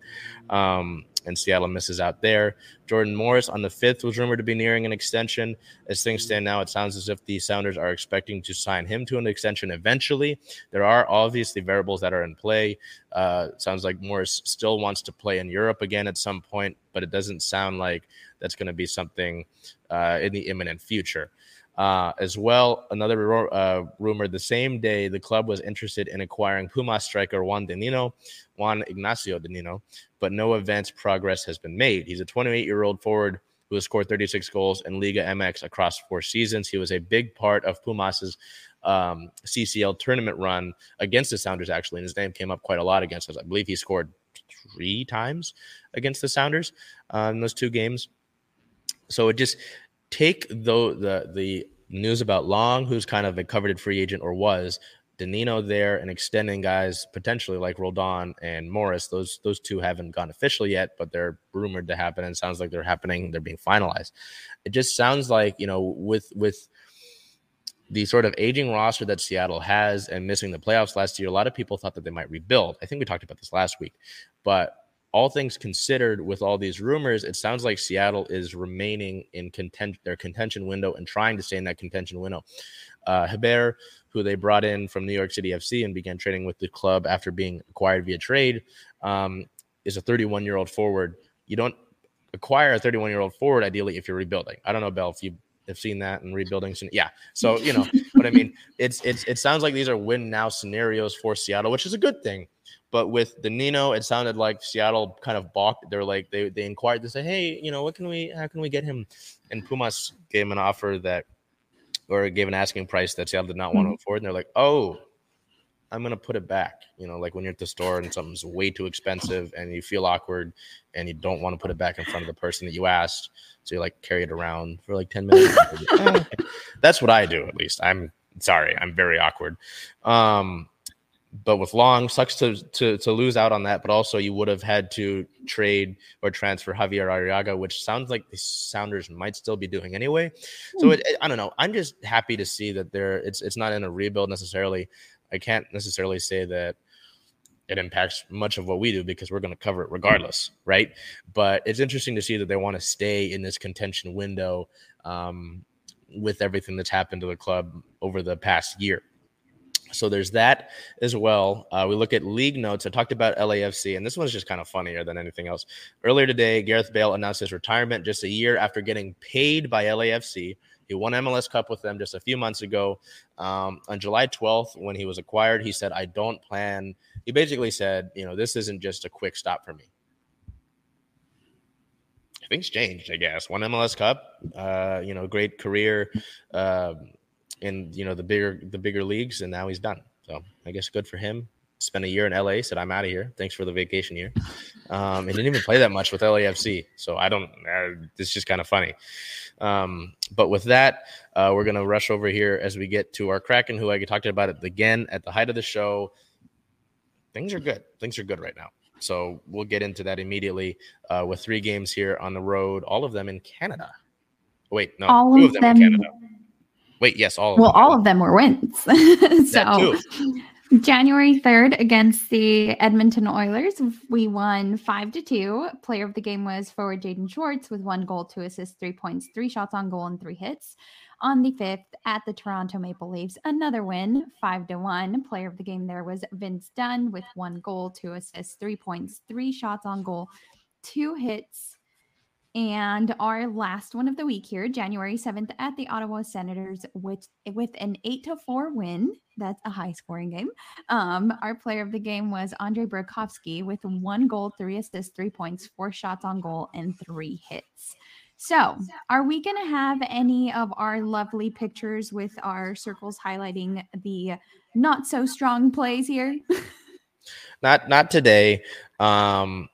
Um, and Seattle misses out there. Jordan Morris on the fifth was rumored to be nearing an extension. As things stand now, it sounds as if the Sounders are expecting to sign him to an extension eventually. There are obviously variables that are in play. Uh, sounds like Morris still wants to play in Europe again at some point, but it doesn't sound like that's going to be something uh, in the imminent future. Uh, as well, another uh, rumor the same day, the club was interested in acquiring Puma striker Juan Dinenno, Juan Ignacio Dinenno, but no advanced progress has been made. He's a 28 year old forward who has scored 36 goals in Liga MX across four seasons. He was a big part of Pumas's um, CCL tournament run against the Sounders, actually, and his name came up quite a lot against us. I believe he scored three times against the Sounders uh, in those two games. So it just take the the the news about Long, who's kind of a coveted free agent or was, Dinenno there and extending guys potentially like Roldan and Morris. Those those two haven't gone official yet, but they're rumored to happen and sounds like they're happening. They're being finalized. It just sounds like you know with with the sort of aging roster that Seattle has and missing the playoffs last year, a lot of people thought that they might rebuild. I think we talked about this last week, but all things considered, with all these rumors, it sounds like Seattle is remaining in content their contention window and trying to stay in that contention window. Uh, Heber, who they brought in from New York City FC and began training with the club after being acquired via trade, um, is a 31 year old forward. You don't acquire a 31 year old forward ideally if you're rebuilding. I don't know, Bell, if you have seen that and rebuilding. Yeah. So, you know but I mean? It's, it's, it sounds like these are win now scenarios for Seattle, which is a good thing. But with Dinenno, it sounded like Seattle kind of balked. They're like they they inquired to say, hey, you know, what can we how can we get him? And Pumas gave him an offer that or gave an asking price that Seattle did not mm-hmm. want to afford. And they're like, oh, I'm gonna put it back. You know, like when you're at the store and something's way too expensive and you feel awkward and you don't want to put it back in front of the person that you asked. So you like carry it around for like 10 minutes. That's what I do, at least. I'm sorry, I'm very awkward. Um, but with Long, sucks to, to to lose out on that. But also, you would have had to trade or transfer Xavier Arreaga, which sounds like the Sounders might still be doing anyway. So it, it, I don't know. I'm just happy to see that there. It's it's not in a rebuild necessarily. I can't necessarily say that it impacts much of what we do because we're going to cover it regardless, right? But it's interesting to see that they want to stay in this contention window um, with everything that's happened to the club over the past year. So there's that as well. Uh, we look at league notes. I talked about LAFC, and this one's just kind of funnier than anything else. Earlier today, Gareth Bale announced his retirement just a year after getting paid by LAFC. He won MLS Cup with them just a few months ago. Um, on July 12th, when he was acquired, he said, I don't plan. He basically said, you know, this isn't just a quick stop for me. Things changed, I guess. One MLS Cup, uh, you know, great career. Uh, in you know the bigger the bigger leagues, and now he's done. So I guess good for him. Spent a year in LA. Said I'm out of here. Thanks for the vacation year. Um, and didn't even play that much with LAFC. So I don't. Uh, it's just kind of funny. Um, but with that, uh, we're gonna rush over here as we get to our Kraken, who I talked about it again at the height of the show. Things are good. Things are good right now. So we'll get into that immediately uh, with three games here on the road, all of them in Canada. Wait, no, all of them, them in Canada. Wait, yes, all. well, them. all of them were wins. so. January 3rd against the Edmonton Oilers, we won 5 to 2. Player of the game was forward Jaden Schwartz with one goal, two assists, three points, three shots on goal, and three hits. On the 5th at the Toronto Maple Leafs, another win, 5 to 1. Player of the game there was Vince Dunn with one goal, two assists, three points, three shots on goal, two hits, and our last one of the week here, January 7th at the Ottawa Senators with with an 8 to 4 win. That's a high scoring game. Um, our player of the game was Andre Burakovsky with one goal, three assists, three points, four shots on goal, and three hits. So, are we going to have any of our lovely pictures with our circles highlighting the not so strong plays here? not not today. Um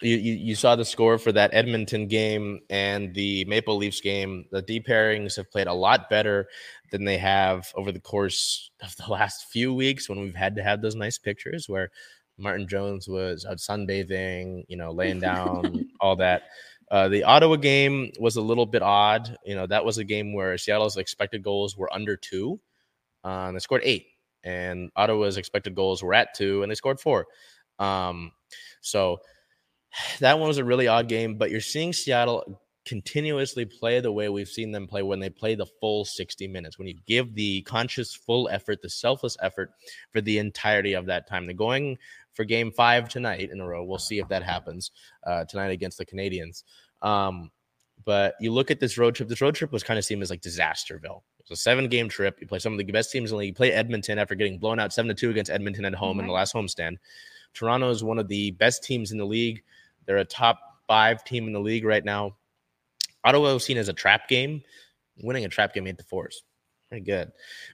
you, you, you saw the score for that Edmonton game and the Maple Leafs game. The D pairings have played a lot better than they have over the course of the last few weeks when we've had to have those nice pictures where Martin Jones was out sunbathing, you know, laying down, all that. Uh, the Ottawa game was a little bit odd. You know, that was a game where Seattle's expected goals were under two. Uh, they scored eight and Ottawa's expected goals were at two, and they scored four. Um, so that one was a really odd game, but you're seeing Seattle continuously play the way we've seen them play when they play the full 60 minutes, when you give the conscious full effort, the selfless effort for the entirety of that time. They're going for game five tonight in a row. We'll see if that happens uh, tonight against the Canadiens. Um, but you look at this road trip, this road trip was kind of seen as like disasterville. It's a seven game trip. You play some of the best teams in the league. You play Edmonton after getting blown out seven to two against Edmonton at home in the last homestand. Toronto is one of the best teams in the league. They're a top five team in the league right now. Ottawa was seen as a trap game, winning a trap game eight to fours. Pretty good.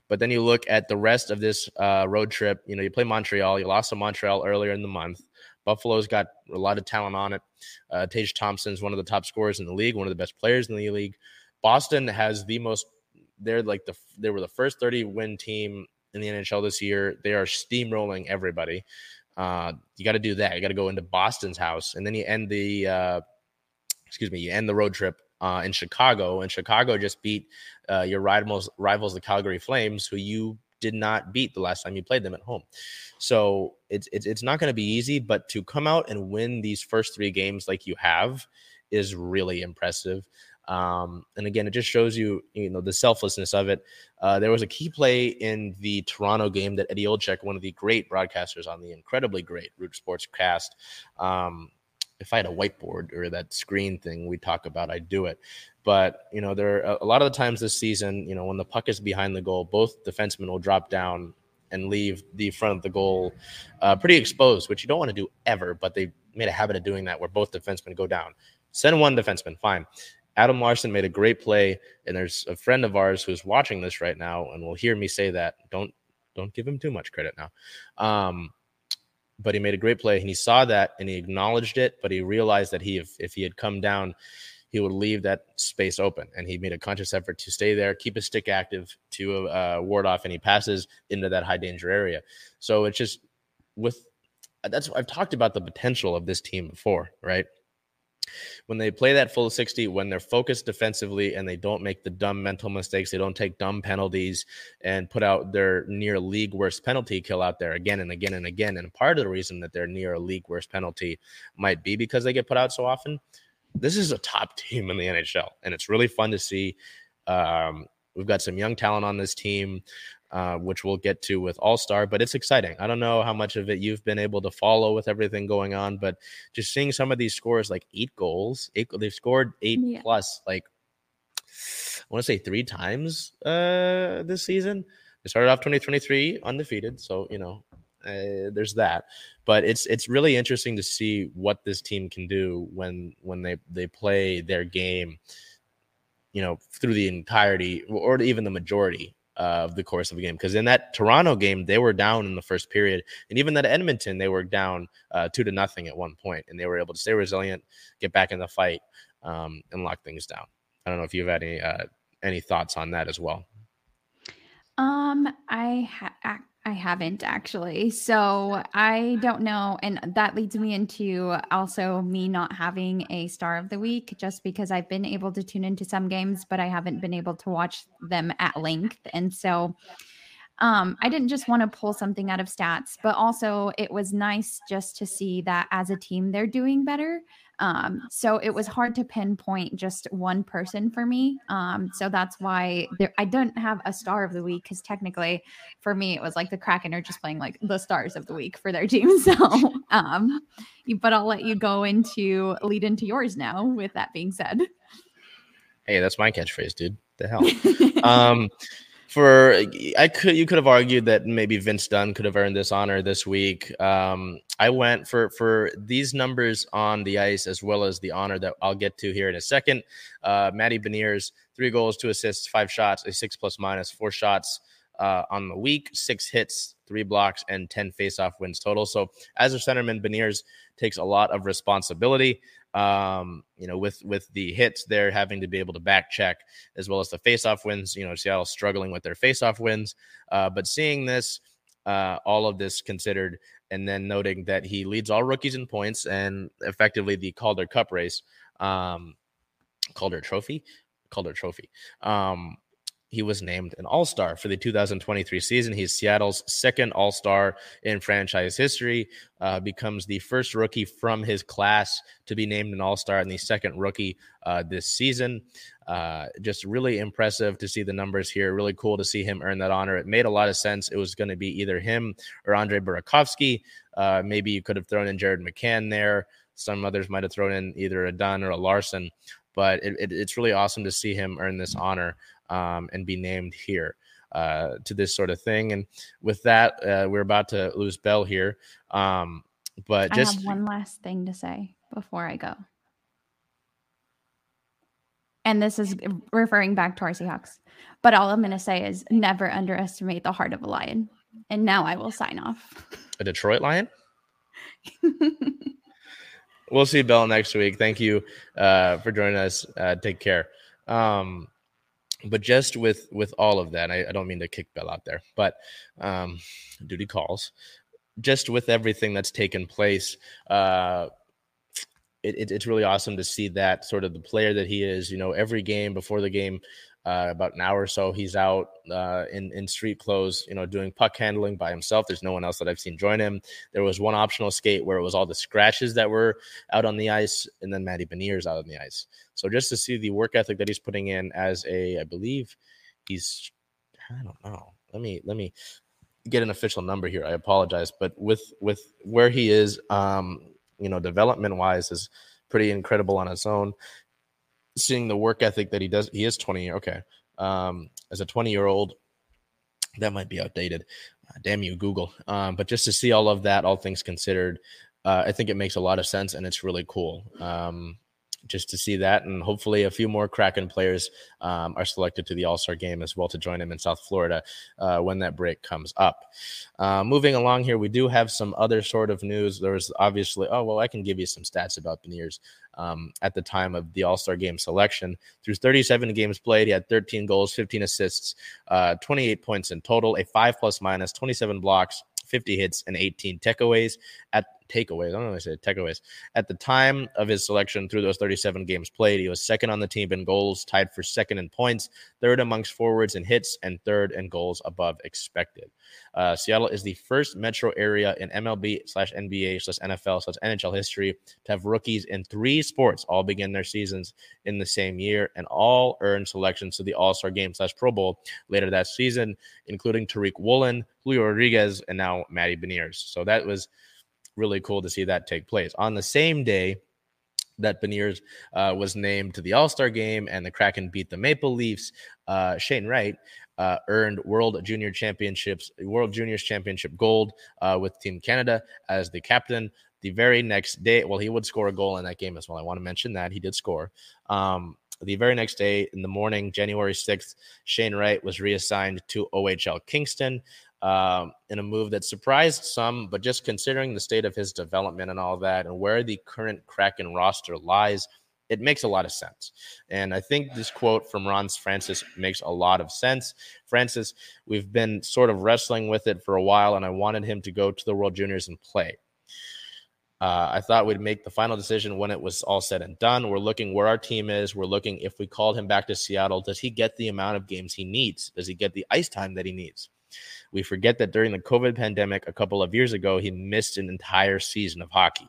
But then you look at the rest of this uh, road trip. You know, you play Montreal. You lost to Montreal earlier in the month. Buffalo's got a lot of talent on it. Uh, Tage Thompson's one of the top scorers in the league, one of the best players in the league. Boston has the most. They're like the they were the first 30 win team in the NHL this year. They are steamrolling everybody. Uh, you got to do that. You got to go into Boston's house, and then you end the uh, excuse me, you end the road trip uh, in Chicago, and Chicago just beat uh, your rivals, rivals, the Calgary Flames, who you did not beat the last time you played them at home. So it's it's, it's not going to be easy, but to come out and win these first three games like you have is really impressive. Um, and again, it just shows you, you know, the selflessness of it. Uh, there was a key play in the Toronto game that Eddie Olczyk, one of the great broadcasters on the incredibly great Root Sports cast, um, if I had a whiteboard or that screen thing we talk about, I'd do it. But you know, there are a lot of the times this season, you know, when the puck is behind the goal, both defensemen will drop down and leave the front of the goal uh, pretty exposed, which you don't want to do ever. But they made a habit of doing that, where both defensemen go down. Send one defenseman, fine. Adam Larsson made a great play, and there's a friend of ours who's watching this right now and will hear me say that. Don't don't give him too much credit now. Um, but he made a great play and he saw that and he acknowledged it but he realized that he if, if he had come down he would leave that space open and he made a conscious effort to stay there keep his stick active to uh, ward off any passes into that high danger area so it's just with that's i've talked about the potential of this team before right when they play that full 60, when they're focused defensively and they don't make the dumb mental mistakes, they don't take dumb penalties and put out their near league worst penalty kill out there again and again and again. And part of the reason that they're near a league worst penalty might be because they get put out so often. This is a top team in the NHL, and it's really fun to see. Um, we've got some young talent on this team. Uh, which we'll get to with All Star. But it's exciting. I don't know how much of it you've been able to follow with everything going on, but just seeing some of these scores, like eight goals, eight, they've scored eight yeah. plus, like I want to say three times uh, this season. They started off 2023 undefeated, so you know uh, there's that. But it's it's really interesting to see what this team can do when when they they play their game you know through the entirety or even the majority of the course of the game. Because in that Toronto game, they were down in the first period, and even that Edmonton, they were down uh, two to nothing at one point, and they were able to stay resilient, get back in the fight, um, and lock things down. I don't know if you've had any uh, any thoughts on that as well. Um, I ha- I haven't actually. So I don't know. And that leads me into also me not having a star of the week just because I've been able to tune into some games, but I haven't been able to watch them at length. And so um, I didn't just want to pull something out of stats, but also it was nice just to see that as a team, they're doing better. Um, so it was hard to pinpoint just one person for me. Um, so that's why there, I don't have a star of the week because technically for me, it was like the Kraken are just playing like the stars of the week for their team. So, um, but I'll let you go into lead into yours now with that being said. Hey, that's my catchphrase, dude. The hell. um, for I could you could have argued that maybe Vince Dunn could have earned this honor this week. Um, I went for for these numbers on the ice as well as the honor that I'll get to here in a second. Uh, Matty Beniers, three goals, two assists, five shots, a six plus minus, four shots uh, on the week, six hits, three blocks, and ten faceoff wins total. So as a centerman, Beniers takes a lot of responsibility. Um, you know, with with the hits, they're having to be able to back check as well as the faceoff wins. You know, Seattle struggling with their faceoff wins, uh, but seeing this, uh, all of this considered, and then noting that he leads all rookies in points and effectively the Calder Cup race, um, Calder Trophy, Calder Trophy. Um, he was named an All Star for the 2023 season. He's Seattle's second All Star in franchise history. Uh, becomes the first rookie from his class to be named an All Star, and the second rookie uh, this season. Uh, just really impressive to see the numbers here. Really cool to see him earn that honor. It made a lot of sense. It was going to be either him or Andre Burakovsky. Uh, maybe you could have thrown in Jared McCann there. Some others might have thrown in either a Dunn or a Larsson, but it, it, it's really awesome to see him earn this honor um, and be named here. Uh, to this sort of thing. And with that, uh, we're about to lose Bell here. Um, but just I have one last thing to say before I go. And this is referring back to our Seahawks. But all I'm going to say is never underestimate the heart of a lion. And now I will sign off. a Detroit Lion. we'll see Bell next week. Thank you uh, for joining us. Uh, take care. Um, but just with with all of that, I, I, don't mean to kick Bell out there, but um, duty calls. Just with everything that's taken place, uh, it, it, it's really awesome to see that sort of the player that he is. You know, every game before the game, uh, about an hour or so, he's out uh, in in street clothes, you know, doing puck handling by himself. There's no one else that I've seen join him. There was one optional skate where it was all the scratches that were out on the ice, and then Matty Beniers out on the ice. So just to see the work ethic that he's putting in as a, I believe he's, I don't know. Let me let me get an official number here. I apologize, but with with where he is, um, you know, development wise, is pretty incredible on its own seeing the work ethic that he does. He is 20. Okay. Um, as a 20 year old, that might be outdated. Uh, damn you, Google. Um, but just to see all of that, all things considered, uh, I think it makes a lot of sense and it's really cool. Um, just to see that. And hopefully, a few more Kraken players um, are selected to the All Star game as well to join him in South Florida uh, when that break comes up. Uh, moving along here, we do have some other sort of news. There was obviously, oh, well, I can give you some stats about Beniers. Um, at the time of the All Star game selection. Through 37 games played, he had 13 goals, 15 assists, uh, 28 points in total, a five plus minus, 27 blocks, 50 hits, and 18 takeaways. At takeaways. I don't know if I said takeaways. At the time of his selection through those 37 games played, he was second on the team in goals, tied for second in points, third amongst forwards in hits, and third in goals above expected. Uh, Seattle is the first metro area in MLB slash NBA slash NFL slash NHL history to have rookies in three sports all begin their seasons in the same year and all earn selections to the All Star Game slash Pro Bowl later that season, including Tariq Woolen, Julio Rodriguez, and now Matty Beniers. So that was really cool to see that take place. On the same day that Beniers uh, was named to the All Star game and the Kraken beat the Maple Leafs, uh, Shane Wright uh, earned World Junior Championships, World Juniors Championship gold uh, with Team Canada as the captain. The very next day, well, he would score a goal in that game as well. I want to mention that he did score. Um, the very next day in the morning, January 6th, Shane Wright was reassigned to OHL Kingston um, in a move that surprised some, but just considering the state of his development and all that and where the current Kraken roster lies, it makes a lot of sense. And I think this quote from Ron Francis makes a lot of sense. Francis, we've been sort of wrestling with it for a while, and I wanted him to go to the World Juniors and play. Uh, I thought we'd make the final decision when it was all said and done. We're looking where our team is. We're looking if we called him back to Seattle, does he get the amount of games he needs? Does he get the ice time that he needs? We forget that during the COVID pandemic a couple of years ago, he missed an entire season of hockey.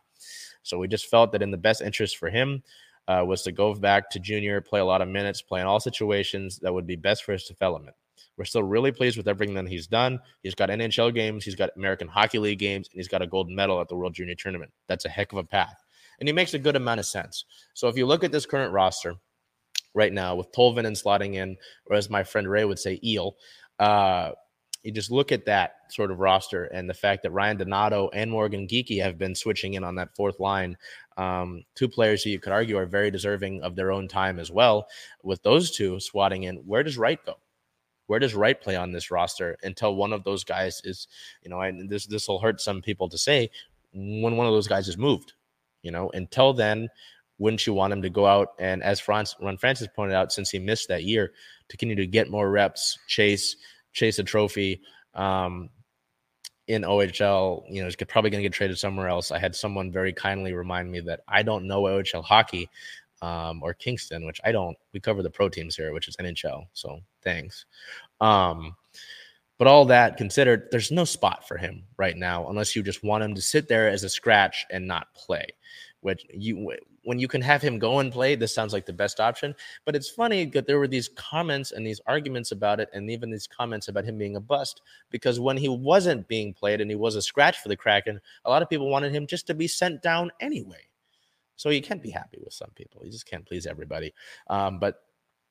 So we just felt that in the best interest for him uh, was to go back to junior, play a lot of minutes, play in all situations that would be best for his development. We're still really pleased with everything that he's done. He's got NHL games, he's got American Hockey League games, and he's got a gold medal at the World Junior Tournament. That's a heck of a path. And he makes a good amount of sense. So if you look at this current roster right now with Tolvanen slotting in, or as my friend Ray would say, Eel, uh, you just look at that sort of roster and the fact that Ryan Donato and Morgan Geekie have been switching in on that fourth line. Um, two players who you could argue are very deserving of their own time as well. With those two swatting in, where does Wright go? Where does Wright play on this roster until one of those guys is, you know, and this this will hurt some people to say when one of those guys is moved. You know, until then, wouldn't you want him to go out and, as Franz, Ron Francis pointed out, since he missed that year, to continue to get more reps, chase chase a trophy um, in OHL. You know, he's probably going to get traded somewhere else. I had someone very kindly remind me that I don't know OHL hockey, um, or Kingston, which I don't. We cover the pro teams here, which is NHL. So thanks. Um, but all that considered, there's no spot for him right now unless you just want him to sit there as a scratch and not play. Which you when you can have him go and play, this sounds like the best option. But it's funny that there were these comments and these arguments about it, and even these comments about him being a bust, because when he wasn't being played and he was a scratch for the Kraken, a lot of people wanted him just to be sent down anyway. So you can't be happy with some people. You just can't please everybody. Um, but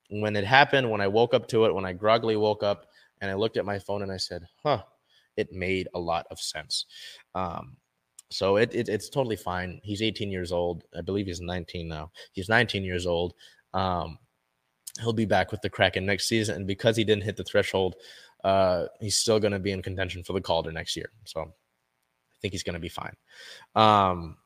when it happened, when I woke up to it, when I groggily woke up and I looked at my phone and I said, huh, it made a lot of sense. Um, so it, it, it's totally fine. He's 18 years old. I believe he's 19 now. He's 19 years old. Um, he'll be back with the Kraken next season. And because he didn't hit the threshold, uh, he's still going to be in contention for the Calder next year. So I think he's going to be fine. Um,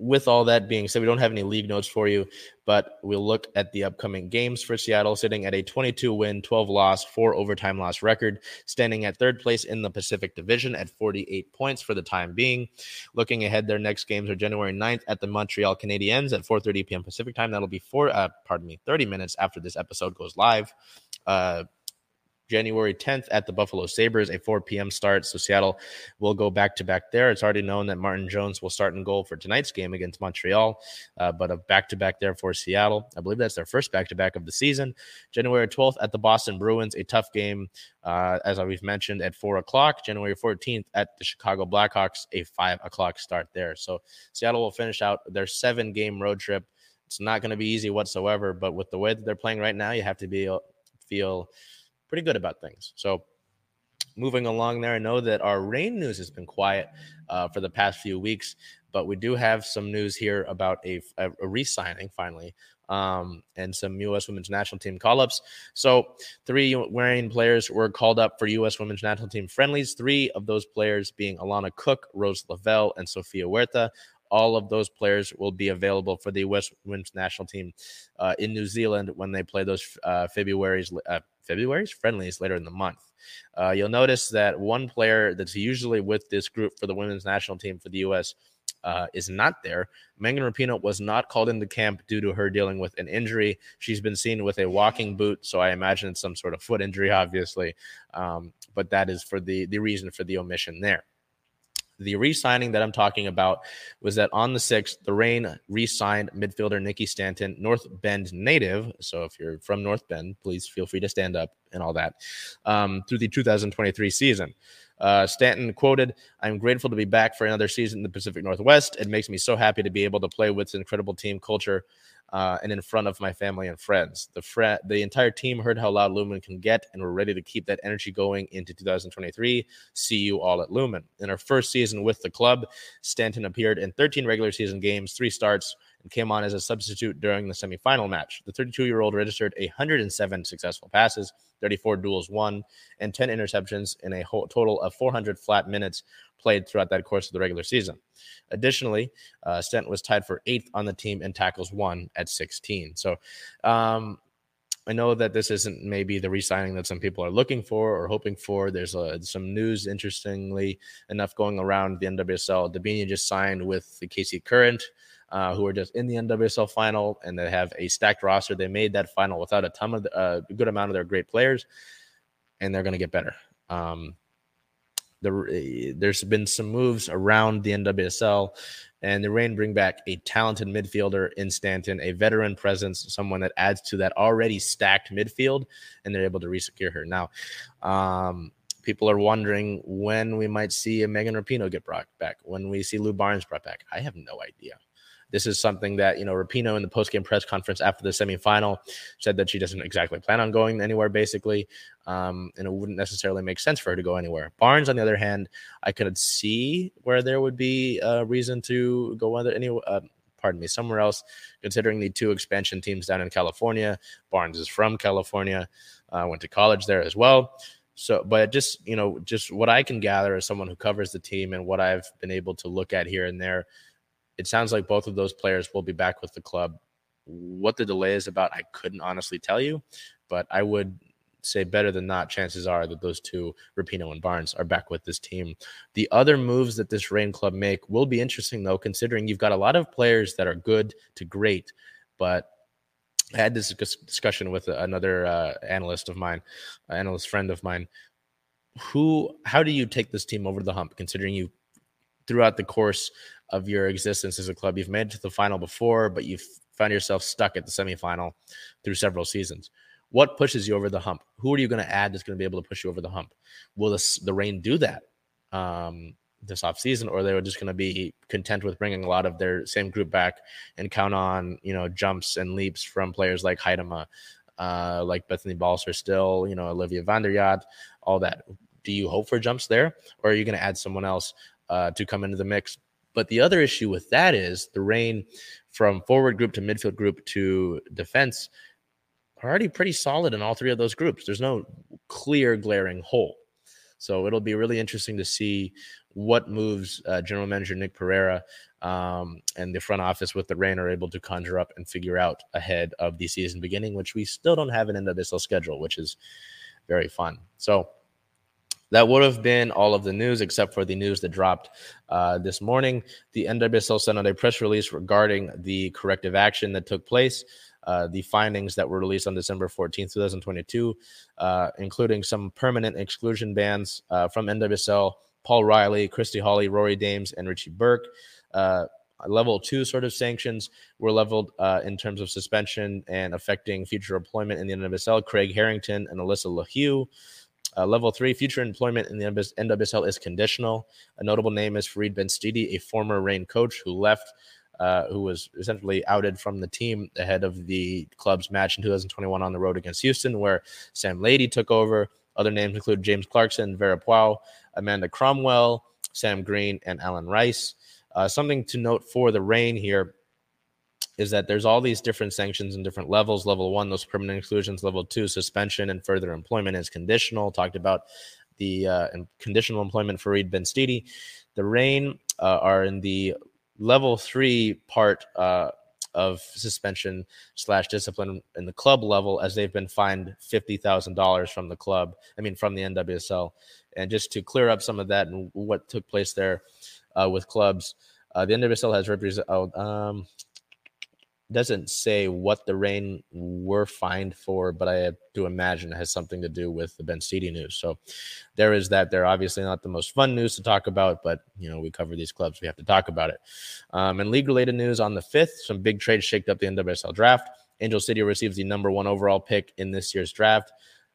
with all that being said, we don't have any league notes for you, but we'll look at the upcoming games for Seattle, sitting at a 22 win, 12 loss, four overtime loss record, standing at third place in the Pacific Division at 48 points for the time being. Looking ahead, their next games are January 9th at the Montreal Canadiens at 4:30 p.m. Pacific time. That'll be four, uh, pardon me, 30 minutes after this episode goes live. Uh, January 10th at the Buffalo Sabres, a 4 p.m. start. So Seattle will go back to back there. It's already known that Martin Jones will start in goal for tonight's game against Montreal, uh, but a back to back there for Seattle. I believe that's their first back to back of the season. January 12th at the Boston Bruins, a tough game, uh, as we've mentioned, at 4 o'clock. January 14th at the Chicago Blackhawks, a 5 o'clock start there. So Seattle will finish out their seven game road trip. It's not going to be easy whatsoever, but with the way that they're playing right now, you have to be feel pretty good about things. So moving along there, I know that our Reign news has been quiet uh, for the past few weeks, but we do have some news here about a, a, a re-signing finally um, and some U.S. women's national team call-ups. So three Reign players were called up for U.S. women's national team friendlies. Three of those players being Alana Cook, Rose Lavelle, and Sofia Huerta all of those players will be available for the U.S. women's national team uh, in New Zealand when they play those uh, February's February's friendlies later in the month. Uh, you'll notice that one player that's usually with this group for the women's national team for the U.S. Uh, is not there. Megan Rapinoe was not called into camp due to her dealing with an injury. She's been seen with a walking boot, so I imagine it's some sort of foot injury, obviously. Um, but that is for the the reason for the omission there. The re signing that I'm talking about was that on the 6th, the Reign re signed midfielder Nikki Stanton, North Bend native. So if you're from North Bend, please feel free to stand up and all that um, through the 2023 season. Uh, Stanton quoted, I'm grateful to be back for another season in the Pacific Northwest. It makes me so happy to be able to play with this incredible team culture uh, and in front of my family and friends. The fr- the entire team heard how loud Lumen can get, and we're ready to keep that energy going into 2023. See you all at Lumen. In her first season with the club, Stanton appeared in 13 regular season games, three starts, and came on as a substitute during the semifinal match. The 32 year old registered 107 successful passes, 34 duels won, and 10 interceptions in a total of 400 flat minutes played throughout that course of the regular season. Additionally, uh, Stent was tied for eighth on the team in tackles won at 16. So, um, I know that this isn't maybe the re-signing that some people are looking for or hoping for. There's uh, some news, interestingly enough, going around the NWSL. Debinha just signed with the KC Current uh, who are just in the NWSL final and they have a stacked roster. They made that final without a ton of uh, a good amount of their great players, and they're going to get better. Um, the, there's been some moves around the NWSL, and the Reign bring back a talented midfielder in Stanton, a veteran presence, someone that adds to that already stacked midfield, and they're able to resecure her. Now, um, people are wondering when we might see a Megan Rapinoe get brought back, when we see Lou Barnes brought back. I have no idea. This is something that, you know, Rapinoe in the post-game press conference after the semifinal said that she doesn't exactly plan on going anywhere, basically. Um, and it wouldn't necessarily make sense for her to go anywhere. Barnes, on the other hand, I could see where there would be a reason to go other any uh, pardon me, somewhere else, considering the two expansion teams down in California. Barnes is from California, uh, went to college there as well. So, but just, you know, just what I can gather as someone who covers the team and what I've been able to look at here and there, it sounds like both of those players will be back with the club. What the delay is about, I couldn't honestly tell you, but I would say better than not, chances are that those two, Rapinoe and Barnes, are back with this team. The other moves that this Reign club make will be interesting, though, considering you've got a lot of players that are good to great, but I had this discussion with another uh, analyst of mine, analyst friend of mine. Who, how do you take this team over the hump, considering you throughout the course of your existence as a club, you've made it to the final before, but you've found yourself stuck at the semifinal through several seasons. What pushes you over the hump? Who are you going to add that's going to be able to push you over the hump? Will this, the Reign do that um, this offseason, or they were just going to be content with bringing a lot of their same group back and count on you know jumps and leaps from players like Huitema, uh, like Bethany Balcer, still you know Olivia van der Jagt, all that. Do you hope for jumps there, or are you going to add someone else uh, to come into the mix? But the other issue with that is the Reign from forward group to midfield group to defense are already pretty solid in all three of those groups. There's no clear glaring hole. So it'll be really interesting to see what moves uh, General Manager Nick Pereira um, and the front office with the Reign are able to conjure up and figure out ahead of the season beginning, which we still don't have an NWSL schedule, which is very fun. So that would have been all of the news except for the news that dropped uh, this morning. The NWSL sent out a press release regarding the corrective action that took place. Uh, the findings that were released on December 14th, 2022, uh, including some permanent exclusion bans uh, from NWSL, Paul Riley, Christy Holly, Rory Dames, and Richie Burke. Uh, level two sort of sanctions were leveled uh, in terms of suspension and affecting future employment in the NWSL. Craig Harrington and Alyssa LaHue. Uh, level three, future employment in the NWSL is conditional. A notable name is Farid Benstiti, a former Reign coach who left, uh, who was essentially outed from the team ahead of the club's match in 2021 on the road against Houston, where Sam Laity took over. Other names include James Clarkson, Vera Pauw, Amanda Cromwell, Sam Green, and Alan Rice. Uh, something to note for the Reign here is that there's all these different sanctions and different levels. Level one, those permanent exclusions. Level two, suspension and further employment is conditional. Talked about the uh, conditional employment for Reed Benstiti. The Reign uh, are in the level three part uh, of suspension slash discipline in the club level as they've been fined fifty thousand dollars from the club. I mean, from the NWSL. And just to clear up some of that and what took place there uh, with clubs, uh, the NWSL has represented. Oh, um, doesn't say what the Reign were fined for, but I have to imagine it has something to do with the Ben Benstiti news. So there is that. They're obviously not the most fun news to talk about, but you know we cover these clubs, we have to talk about it. Um, and league-related news on the fifth, some big trades shaked up the NWSL draft. Angel City receives the number one overall pick in this year's draft.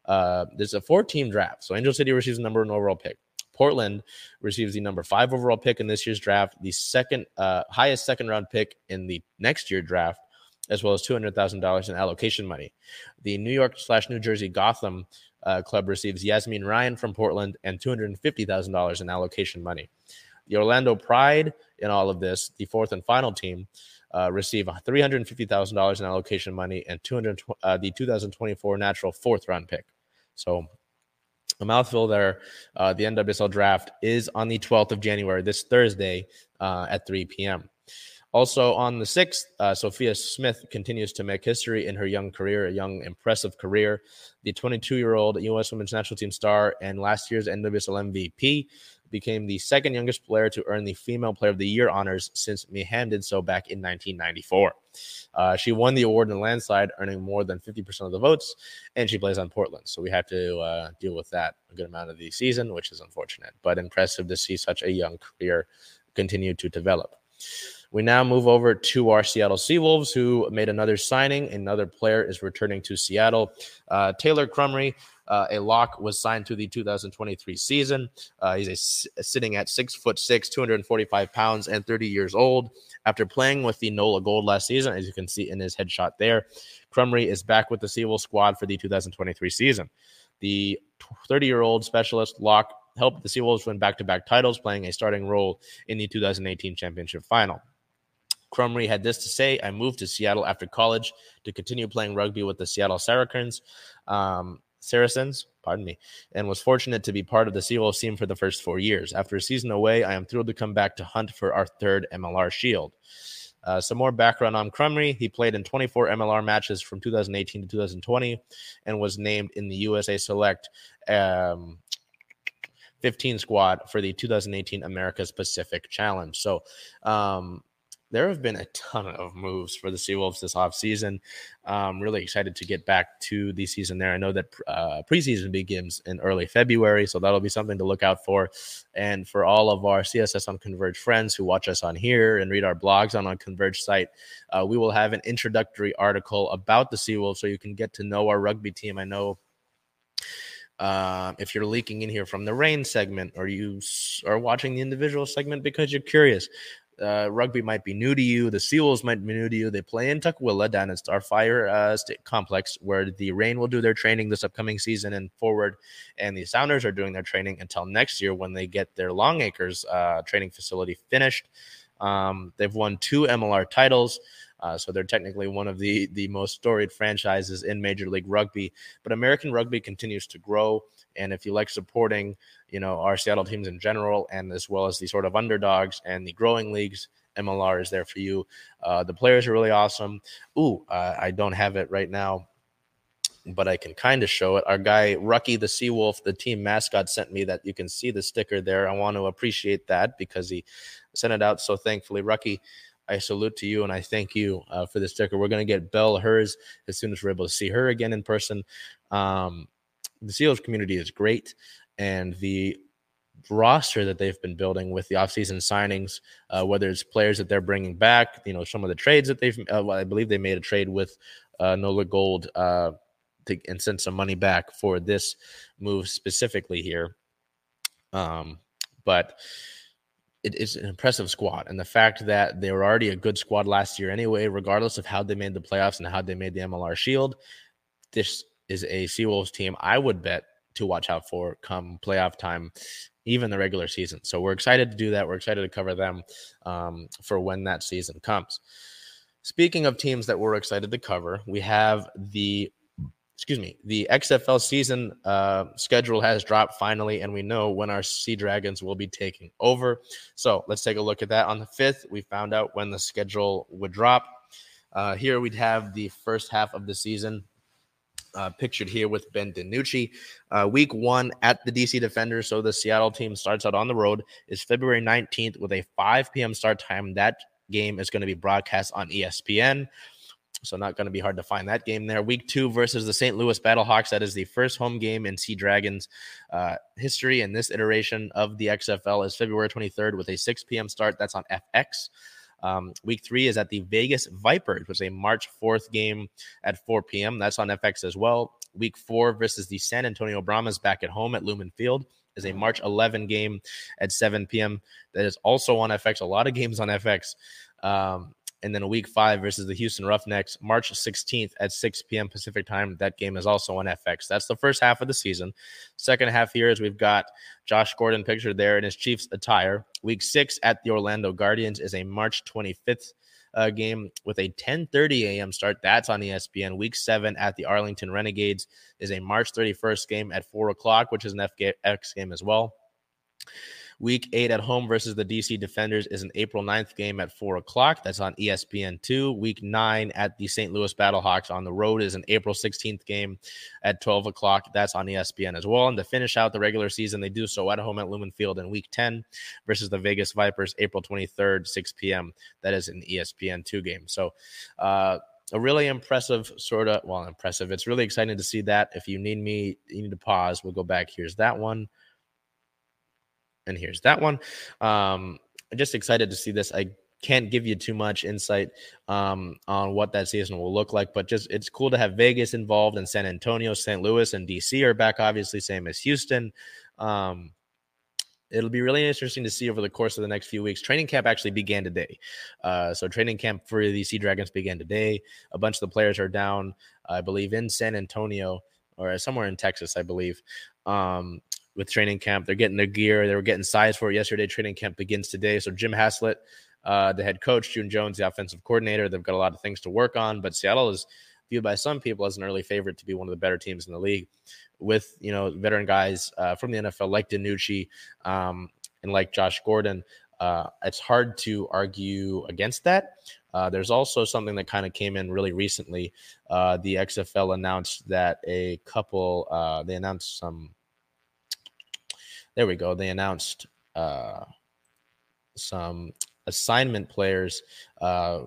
Uh, there's a four-team draft, so Angel City receives the number one overall pick. Portland receives the number five overall pick in this year's draft, the second uh, highest second round pick in the next year draft, as well as $200,000 in allocation money. The New York slash New Jersey Gotham uh, club receives Yazmeen Ryan from Portland and $250,000 in allocation money. The Orlando Pride in all of this, the fourth and final team, uh, receive $350,000 in allocation money and 200, uh, the 2024 natural fourth round pick. So a mouthful there. Uh, the NWSL draft is on the 12th of January, this Thursday uh, at 3 p.m. Also on the 6th, uh, Sophia Smith continues to make history in her young career, a young, impressive career. The 22 year old U.S. women's national team star and last year's NWSL MVP became the second youngest player to earn the Female Player of the Year honors since Mia Hamm did so back in 1994. Uh, she won the award in a landslide, earning more than 50% of the votes, and she plays on Portland. So we have to uh, deal with that a good amount of the season, which is unfortunate, but impressive to see such a young career continue to develop. We now move over to our Seattle Seawolves, who made another signing. Another player is returning to Seattle. Uh, Taylor Crumry, uh, a lock, was signed to the 2023 season. Uh, he's a, sitting at six foot six, 245 pounds, and 30 years old. After playing with the NOLA Gold last season, as you can see in his headshot there, Crumry is back with the Seawolves squad for the 2023 season. The 30 year old specialist lock helped the Seawolves win back to back titles, playing a starting role in the 2018 championship final. Crumrey had this to say I moved to Seattle after college to continue playing rugby with the Seattle Saracens, um, Saracens, pardon me, and was fortunate to be part of the Seawolves team for the first four years. After a season away, I am thrilled to come back to hunt for our third MLR Shield. Uh, some more background on Crumrey. He played in 24 MLR matches from 2018 to 2020 and was named in the USA Select um, 15 squad for the 2018 America's Pacific Challenge. So, um, there have been a ton of moves for the Seawolves this offseason. Um, really excited to get back to the season there. I know that uh, preseason begins in early February, so that'll be something to look out for. And for all of our CSS on Converge friends who watch us on here and read our blogs on our Converge site, uh, we will have an introductory article about the Seawolves so you can get to know our rugby team. I know uh, if you're leaking in here from the Reign segment or you are watching the individual segment because you're curious, uh, rugby might be new to you. The Seals might be new to you. They play in Tukwila down at Starfire uh, State Complex, where the Reign will do their training this upcoming season and forward, and the Sounders are doing their training until next year when they get their Longacres uh, training facility finished. Um, they've won two MLR titles. Uh, so they're technically one of the the most storied franchises in Major League Rugby. But American rugby continues to grow, and if you like supporting, you know, our Seattle teams in general, and as well as the sort of underdogs and the growing leagues, MLR is there for you. Uh, the players are really awesome. Ooh, uh, I don't have it right now but I can kind of show it. Our guy Rucky the Seawolf, the team mascot, sent me that. You can see the sticker there. I want to appreciate that because he sent it out so thankfully. Rucky, I salute to you and I thank you uh, for the sticker. We're going to get Belle hers as soon as we're able to see her again in person. Um, the Seals community is great, and the roster that they've been building with the offseason signings, uh, whether it's players that they're bringing back, you know, some of the trades that they've, uh, well, I believe they made a trade with uh, Nola Gold uh, to, and sent some money back for this move specifically here. Um, but it is an impressive squad. And the fact that they were already a good squad last year anyway, regardless of how they made the playoffs and how they made the MLR Shield, this is a Seawolves team I would bet to watch out for come playoff time, even the regular season. So we're excited to do that. We're excited to cover them um, for when that season comes. Speaking of teams that we're excited to cover, we have the excuse me, the XFL season uh, schedule has dropped finally, and we know when our Sea Dragons will be taking over. So let's take a look at that. On the 5th, we found out when the schedule would drop. Uh, here we'd have the first half of the season uh, pictured here with Ben DiNucci. Uh, week one at the DC Defenders. So the Seattle team starts out on the road, is February 19th with a 5 p.m. start time. That game is going to be broadcast on ESPN. So not going to be hard to find that game there. Week two versus the St. Louis Battlehawks. That is the first home game in Sea Dragons uh, history. And this iteration of the XFL is February 23rd with a 6 p.m. start. That's on FX. Um, week three is at the Vegas Vipers, which is a March 4th game at 4 p.m. That's on FX as well. Week four versus the San Antonio Brahmas back at home at Lumen Field is a March 11 game at 7 p.m. That is also on FX. A lot of games on FX. Um, and then a week five versus the Houston Roughnecks, March 16th at 6 p.m. Pacific time. That game is also on FX. That's the first half of the season. Second half here is we've got Josh Gordon pictured there in his Chiefs attire. Week six at the Orlando Guardians is a March 25th uh, game with a 10:30 a.m. start. That's on ESPN. Week seven at the Arlington Renegades is a March 31st game at four o'clock, which is an FX game as well. Week eight at home versus the DC Defenders is an April 9th game at four o'clock. That's on ESPN2. Week nine at the St. Louis Battlehawks on the road is an April 16th game at 12 o'clock. That's on ESPN as well. And to finish out the regular season, they do so at home at Lumen Field in week 10 versus the Vegas Vipers, April 23rd, 6 p.m. That is an ESPN2 game. So, uh, a really impressive sort of well impressive it's really exciting to see that if you need me you need to pause we'll go back here's that one and here's that one. Um, I'm just excited to see this. I can't give you too much insight um, on what that season will look like, but just it's cool to have Vegas involved and San Antonio, St. Louis, and DC are back, obviously, same as Houston. Um, it'll be really interesting to see over the course of the next few weeks. Training camp actually began today. Uh, so, training camp for the Sea Dragons began today. A bunch of the players are down, I believe, in San Antonio or somewhere in Texas, I believe. Um, with training camp. They're getting their gear. They were getting size for it yesterday. Training camp begins today. So Jim Haslett, uh, the head coach, June Jones, the offensive coordinator, they've got a lot of things to work on. But Seattle is viewed by some people as an early favorite to be one of the better teams in the league, with you know veteran guys uh, from the NFL like DiNucci um, and like Josh Gordon. Uh, it's hard to argue against that. Uh, there's also something that kind of came in really recently. Uh, the XFL announced that a couple, uh, they announced some there we go. They announced uh, some assignment players uh,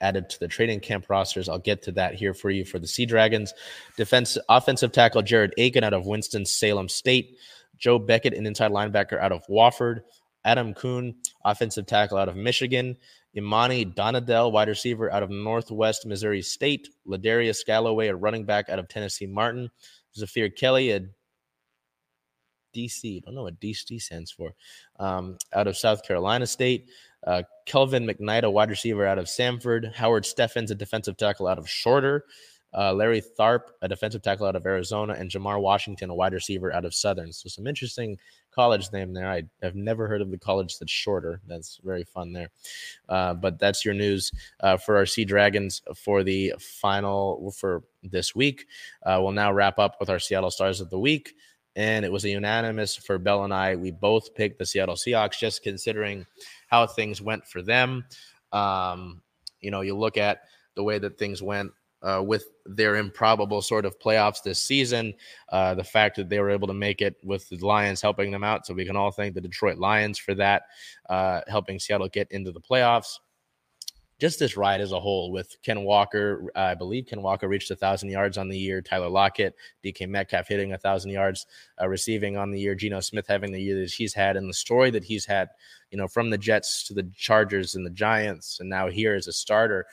added to the training camp rosters. I'll get to that here for you for the Sea Dragons. Defense offensive tackle Jared Aiken out of Winston Salem State. Joe Beckett, an inside linebacker out of Wofford. Adam Kuhn, offensive tackle out of Michigan. Imani Donadell, wide receiver out of Northwest Missouri State. Ladarius Galloway, a running back out of Tennessee Martin. Zafir Kelly, a DC. I don't know what DC stands for. Um, out of South Carolina State. Uh, Kelvin McKnight, a wide receiver out of Samford. Howard Steffens, a defensive tackle out of Shorter. Uh, Larry Tharp, a defensive tackle out of Arizona, and Jamar Washington, a wide receiver out of Southern. So some interesting college name there. I have never heard of the college that's shorter. That's very fun there. Uh, but that's your news uh, for our Sea Dragons for the final for this week. Uh, we'll now wrap up with our Seattle Stars of the week. And it was a unanimous for Bell and I. We both picked the Seattle Seahawks, just considering how things went for them. Um, you know, you look at the way that things went uh, with their improbable sort of playoffs this season. Uh, the fact that they were able to make it with the Lions helping them out. So we can all thank the Detroit Lions for that, uh, helping Seattle get into the playoffs. Just this ride as a whole with Ken Walker, I believe Ken Walker reached a thousand yards on the year. Tyler Lockett, DK Metcalf hitting a thousand yards uh, receiving on the year. Geno Smith having the year that he's had, and the story that he's had, you know, from the Jets to the Chargers and the Giants, and now here as a starter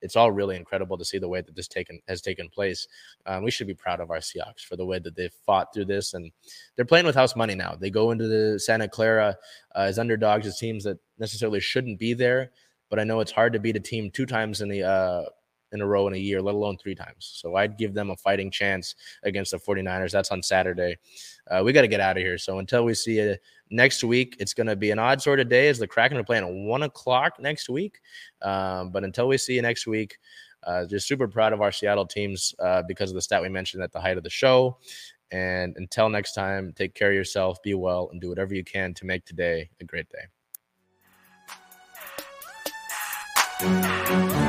it's all really incredible to see the way that this taken has taken place. Um, we should be proud of our Seahawks for the way that they've fought through this, and they're playing with house money now. They go into the Santa Clara uh, as underdogs, as teams that necessarily shouldn't be there. But I know it's hard to beat a team two times in the uh, in a row in a year, let alone three times. So I'd give them a fighting chance against the 49ers. That's on Saturday. Uh, we got to get out of here. So until we see you next week, it's going to be an odd sort of day as the Kraken are playing at one o'clock next week. Um, but until we see you next week, uh, just super proud of our Seattle teams uh, because of the stat we mentioned at the height of the show. And until next time, take care of yourself, be well, and do whatever you can to make today a great day. It's